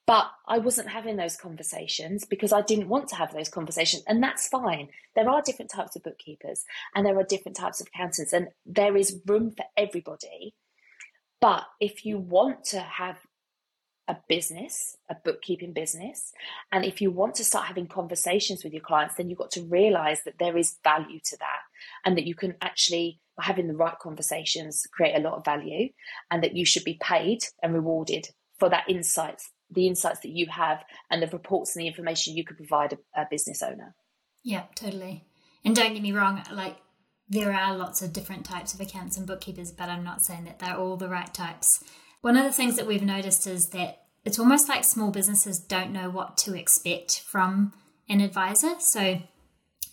But I wasn't having those conversations because I didn't want to have those conversations. And that's fine. There are different types of bookkeepers and there are different types of accountants, and there is room for everybody. But if you want to have a business, a bookkeeping business, and if you want to start having conversations with your clients, then you've got to realize that there is value to that and that you can actually, by having the right conversations, create a lot of value and that you should be paid and rewarded for that insights the insights that you have and the reports and the information you could provide a, a business owner. Yeah, totally. And don't get me wrong, like there are lots of different types of accounts and bookkeepers, but I'm not saying that they're all the right types. One of the things that we've noticed is that it's almost like small businesses don't know what to expect from an advisor. So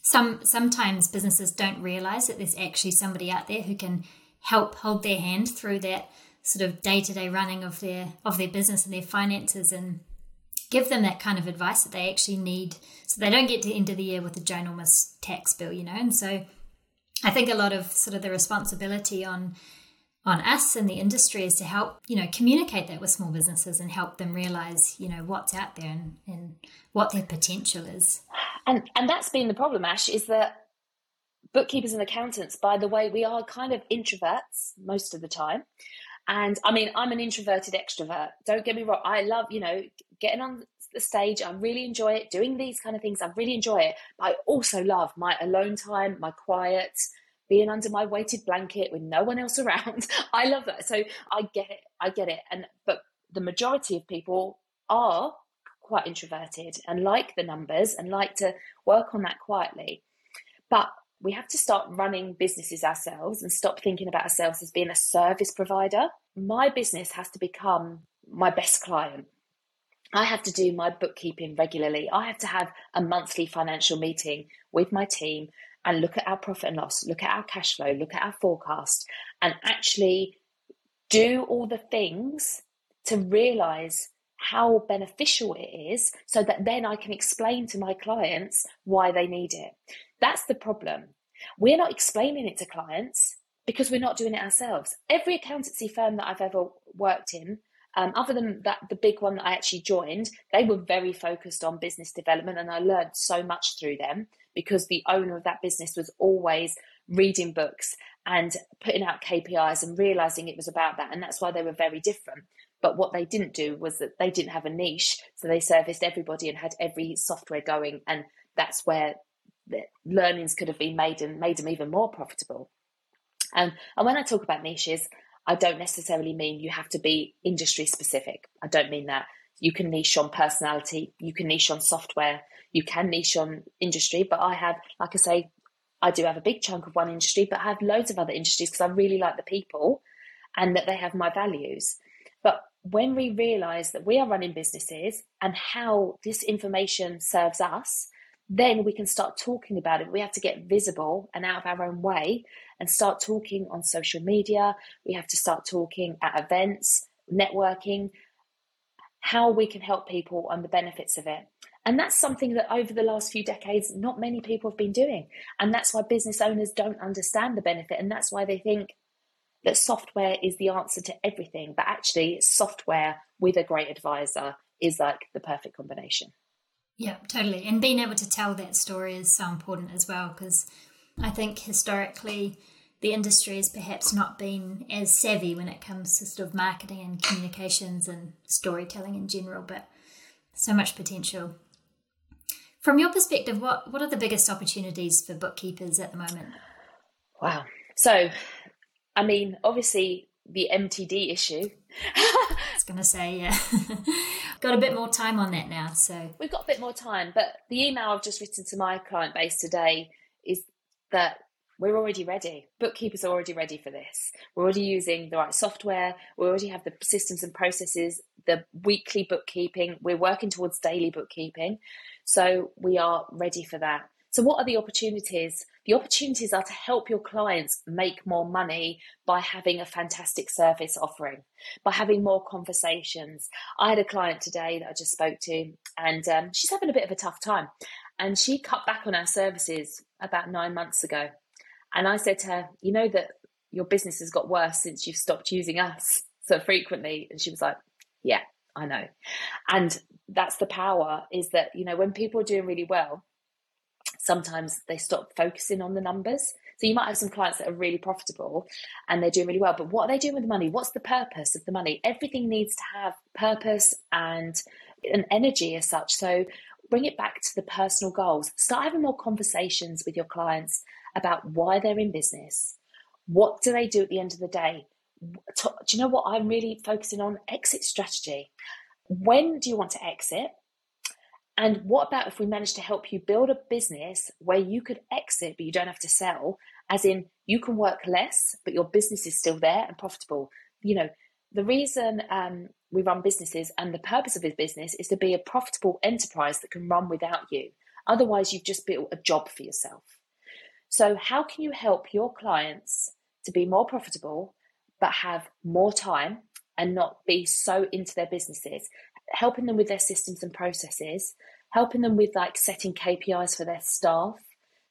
some sometimes businesses don't realize that there's actually somebody out there who can help hold their hand through that sort of day to day running of their of their business and their finances and give them that kind of advice that they actually need so they don't get to end of the year with a ginormous tax bill, you know. And so I think a lot of sort of the responsibility on on us in the industry is to help, you know, communicate that with small businesses and help them realize, you know, what's out there and, and what their potential is. And and that's been the problem, Ash, is that bookkeepers and accountants, by the way, we are kind of introverts most of the time. And I mean, I'm an introverted extrovert. Don't get me wrong. I love, you know, getting on the stage. I really enjoy it. Doing these kind of things, I really enjoy it. But I also love my alone time, my quiet, being under my weighted blanket with no one else around. I love that. So I get it. I get it. And but the majority of people are quite introverted and like the numbers and like to work on that quietly. But we have to start running businesses ourselves and stop thinking about ourselves as being a service provider. My business has to become my best client. I have to do my bookkeeping regularly. I have to have a monthly financial meeting with my team and look at our profit and loss, look at our cash flow, look at our forecast, and actually do all the things to realize how beneficial it is so that then I can explain to my clients why they need it. That's the problem. We're not explaining it to clients because we're not doing it ourselves. Every accountancy firm that I've ever worked in, um, other than that, the big one that I actually joined, they were very focused on business development, and I learned so much through them because the owner of that business was always reading books and putting out KPIs and realizing it was about that, and that's why they were very different. But what they didn't do was that they didn't have a niche, so they serviced everybody and had every software going, and that's where the learnings could have been made and made them even more profitable. Um, and when I talk about niches, I don't necessarily mean you have to be industry specific. I don't mean that. You can niche on personality, you can niche on software, you can niche on industry. But I have, like I say, I do have a big chunk of one industry, but I have loads of other industries because I really like the people and that they have my values. But when we realize that we are running businesses and how this information serves us, then we can start talking about it. We have to get visible and out of our own way and start talking on social media. We have to start talking at events, networking, how we can help people and the benefits of it. And that's something that over the last few decades, not many people have been doing. And that's why business owners don't understand the benefit. And that's why they think that software is the answer to everything. But actually, software with a great advisor is like the perfect combination. Yeah, totally. And being able to tell that story is so important as well because I think historically the industry has perhaps not been as savvy when it comes to sort of marketing and communications and storytelling in general, but so much potential. From your perspective, what, what are the biggest opportunities for bookkeepers at the moment? Wow. So, I mean, obviously, the MTD issue. I was going to say, yeah. got a bit more time on that now. So we've got a bit more time. But the email I've just written to my client base today is that we're already ready. Bookkeepers are already ready for this. We're already using the right software. We already have the systems and processes, the weekly bookkeeping. We're working towards daily bookkeeping. So we are ready for that. So, what are the opportunities? The opportunities are to help your clients make more money by having a fantastic service offering, by having more conversations. I had a client today that I just spoke to, and um, she's having a bit of a tough time. And she cut back on our services about nine months ago. And I said to her, You know that your business has got worse since you've stopped using us so frequently. And she was like, Yeah, I know. And that's the power is that, you know, when people are doing really well, sometimes they stop focusing on the numbers. So you might have some clients that are really profitable and they're doing really well, but what are they doing with the money? What's the purpose of the money? Everything needs to have purpose and an energy as such. So bring it back to the personal goals. Start having more conversations with your clients about why they're in business. What do they do at the end of the day? Do you know what I'm really focusing on? Exit strategy. When do you want to exit? And what about if we manage to help you build a business where you could exit, but you don't have to sell? As in, you can work less, but your business is still there and profitable. You know, the reason um, we run businesses and the purpose of his business is to be a profitable enterprise that can run without you. Otherwise, you've just built a job for yourself. So, how can you help your clients to be more profitable, but have more time and not be so into their businesses? Helping them with their systems and processes, helping them with like setting KPIs for their staff,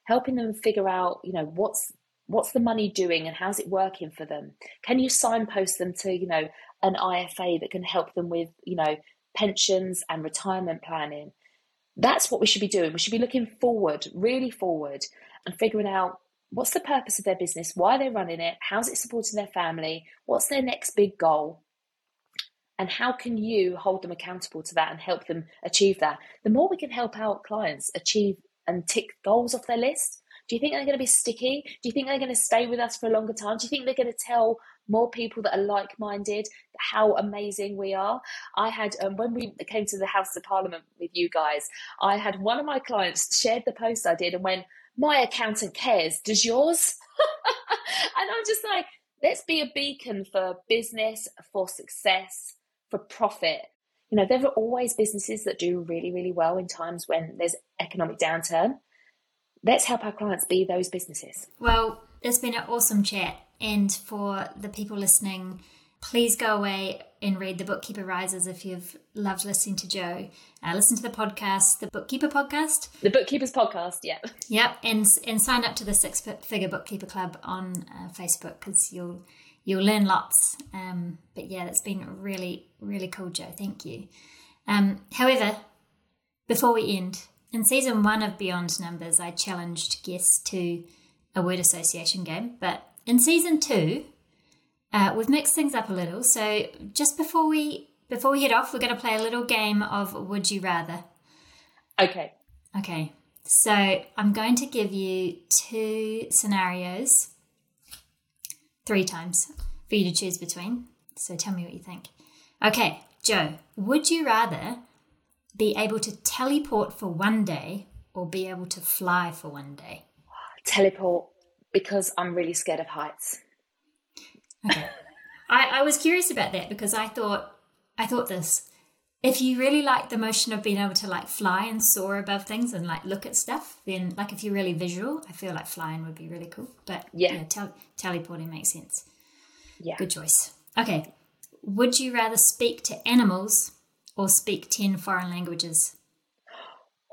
helping them figure out, you know, what's what's the money doing and how's it working for them? Can you signpost them to, you know, an IFA that can help them with, you know, pensions and retirement planning? That's what we should be doing. We should be looking forward, really forward, and figuring out what's the purpose of their business? Why they're running it? How's it supporting their family? What's their next big goal? And how can you hold them accountable to that and help them achieve that? The more we can help our clients achieve and tick goals off their list, do you think they're going to be sticky? Do you think they're going to stay with us for a longer time? Do you think they're going to tell more people that are like-minded how amazing we are? I had um, when we came to the House of Parliament with you guys, I had one of my clients shared the post I did and went, "My accountant cares. Does yours?" and I'm just like, let's be a beacon for business, for success, for profit. You know, there are always businesses that do really, really well in times when there's economic downturn let's help our clients be those businesses. Well, it's been an awesome chat. And for the people listening, please go away and read The Bookkeeper Rises if you've loved listening to Jo. Uh, listen to the podcast, The Bookkeeper Podcast. The Bookkeepers Podcast, yeah. Yep, and and sign up to the Six Figure Bookkeeper Club on uh, Facebook because you'll you'll learn lots. Um, but yeah, that's been really really cool, Jo. Thank you. Um, however, before we end, in season one of Beyond Numbers, I challenged guests to a word association game, but in season two, uh, we've mixed things up a little. So just before we before we head off, we're going to play a little game of Would You Rather. Okay. Okay. So I'm going to give you two scenarios, three times for you to choose between. So tell me what you think. Okay, Jo, would you rather be able to teleport for one day or be able to fly for one day? Teleport because I'm really scared of heights. Okay. I, I was curious about that because I thought I thought this. If you really like the motion of being able to like fly and soar above things and like look at stuff, then like if you're really visual, I feel like flying would be really cool. But yeah, yeah tel- teleporting makes sense. Yeah. Good choice. Okay. Would you rather speak to animals or speak 10 foreign languages?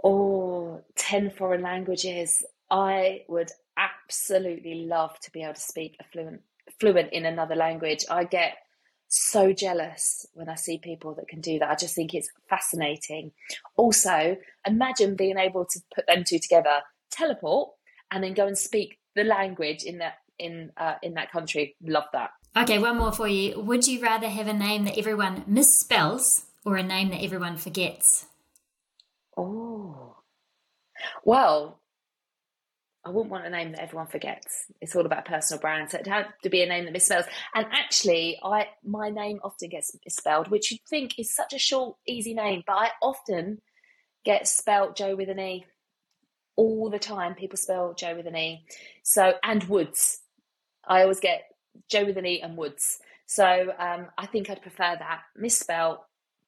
Oh, 10 foreign languages. I would absolutely love to be able to speak a fluent fluent in another language. I get so jealous when I see people that can do that. I just think it's fascinating. Also, imagine being able to put them two together, teleport, and then go and speak the language in that in uh, in that country. Love that. Okay, one more for you. Would you rather have a name that everyone misspells or a name that everyone forgets? Oh, well, I wouldn't want a name that everyone forgets. It's all about personal brand, so it had to be a name that misspells. And actually, I my name often gets misspelled, which you'd think is such a short, easy name, but I often get spelled Joe with an E all the time. People spell Joe with an E. So and Woods, I always get Joe with an E and Woods. So um, I think I'd prefer that misspelled,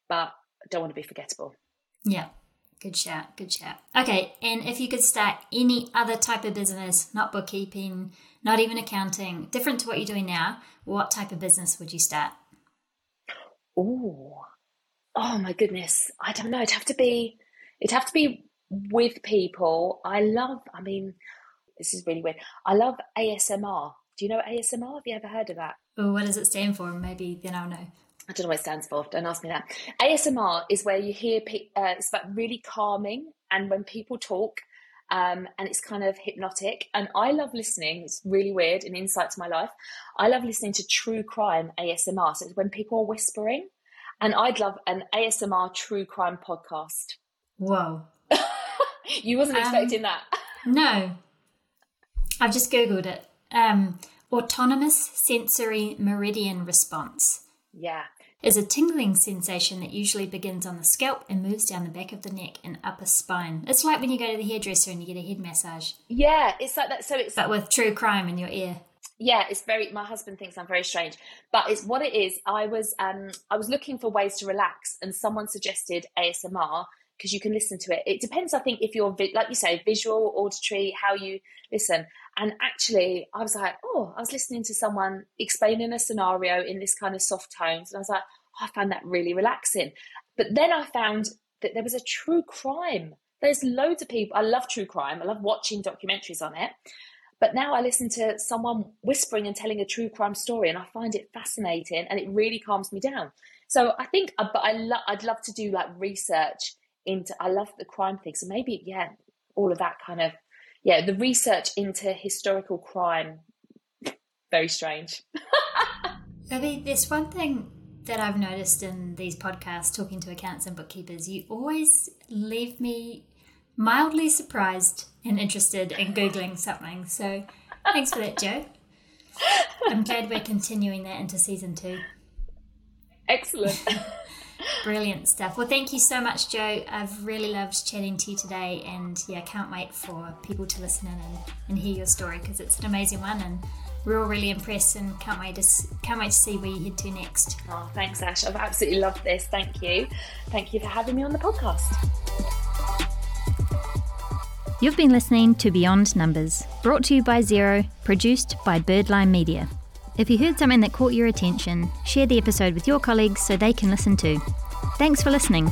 but don't want to be forgettable. Yeah. Good shout. Good shout. Okay. And if you could start any other type of business, not bookkeeping, not even accounting, different to what you're doing now, what type of business would you start? Oh, oh my goodness. I don't know. It'd have to be, it'd have to be with people. I love, I mean, this is really weird. I love ASMR. Do you know ASMR? Have you ever heard of that? Oh, what does it stand for? Maybe then I'll know. I don't know what it stands for. Don't ask me that. ASMR is where you hear uh, it's about really calming, and when people talk, um, and it's kind of hypnotic. And I love listening. It's really weird, and insight to my life. I love listening to true crime ASMR. So it's when people are whispering, and I'd love an ASMR true crime podcast. Whoa! you wasn't um, expecting that. no, I've just googled it. Um, autonomous sensory meridian response. Yeah, is a tingling sensation that usually begins on the scalp and moves down the back of the neck and upper spine. It's like when you go to the hairdresser and you get a head massage. Yeah, it's like that. So it's but with true crime in your ear. Yeah, it's very. My husband thinks I'm very strange, but it's what it is. I was um I was looking for ways to relax, and someone suggested ASMR because you can listen to it. It depends, I think, if you're like you say, visual, auditory, how you listen. And actually, I was like, oh, I was listening to someone explaining a scenario in this kind of soft tones, and I was like, oh, I found that really relaxing. But then I found that there was a true crime. There's loads of people. I love true crime. I love watching documentaries on it. But now I listen to someone whispering and telling a true crime story, and I find it fascinating, and it really calms me down. So I think, uh, but I lo- I'd love to do like research into. I love the crime thing, so maybe yeah, all of that kind of yeah, the research into historical crime, very strange. Maybe there's one thing that I've noticed in these podcasts talking to accountants and bookkeepers. You always leave me mildly surprised and interested in Googling something. So thanks for that, Jo. I'm glad we're continuing that into season two. Excellent. Brilliant stuff. Well, thank you so much, Jo. I've really loved chatting to you today, and yeah, can't wait for people to listen in and, and hear your story because it's an amazing one, and we're all really impressed and can't wait to can't wait to see where you head to next. Oh, thanks, Ash. I've absolutely loved this. Thank you. Thank you for having me on the podcast. You've been listening to Beyond Numbers, brought to you by Xero, produced by Bird Lime Media. If you heard something that caught your attention, share the episode with your colleagues so they can listen too. Thanks for listening.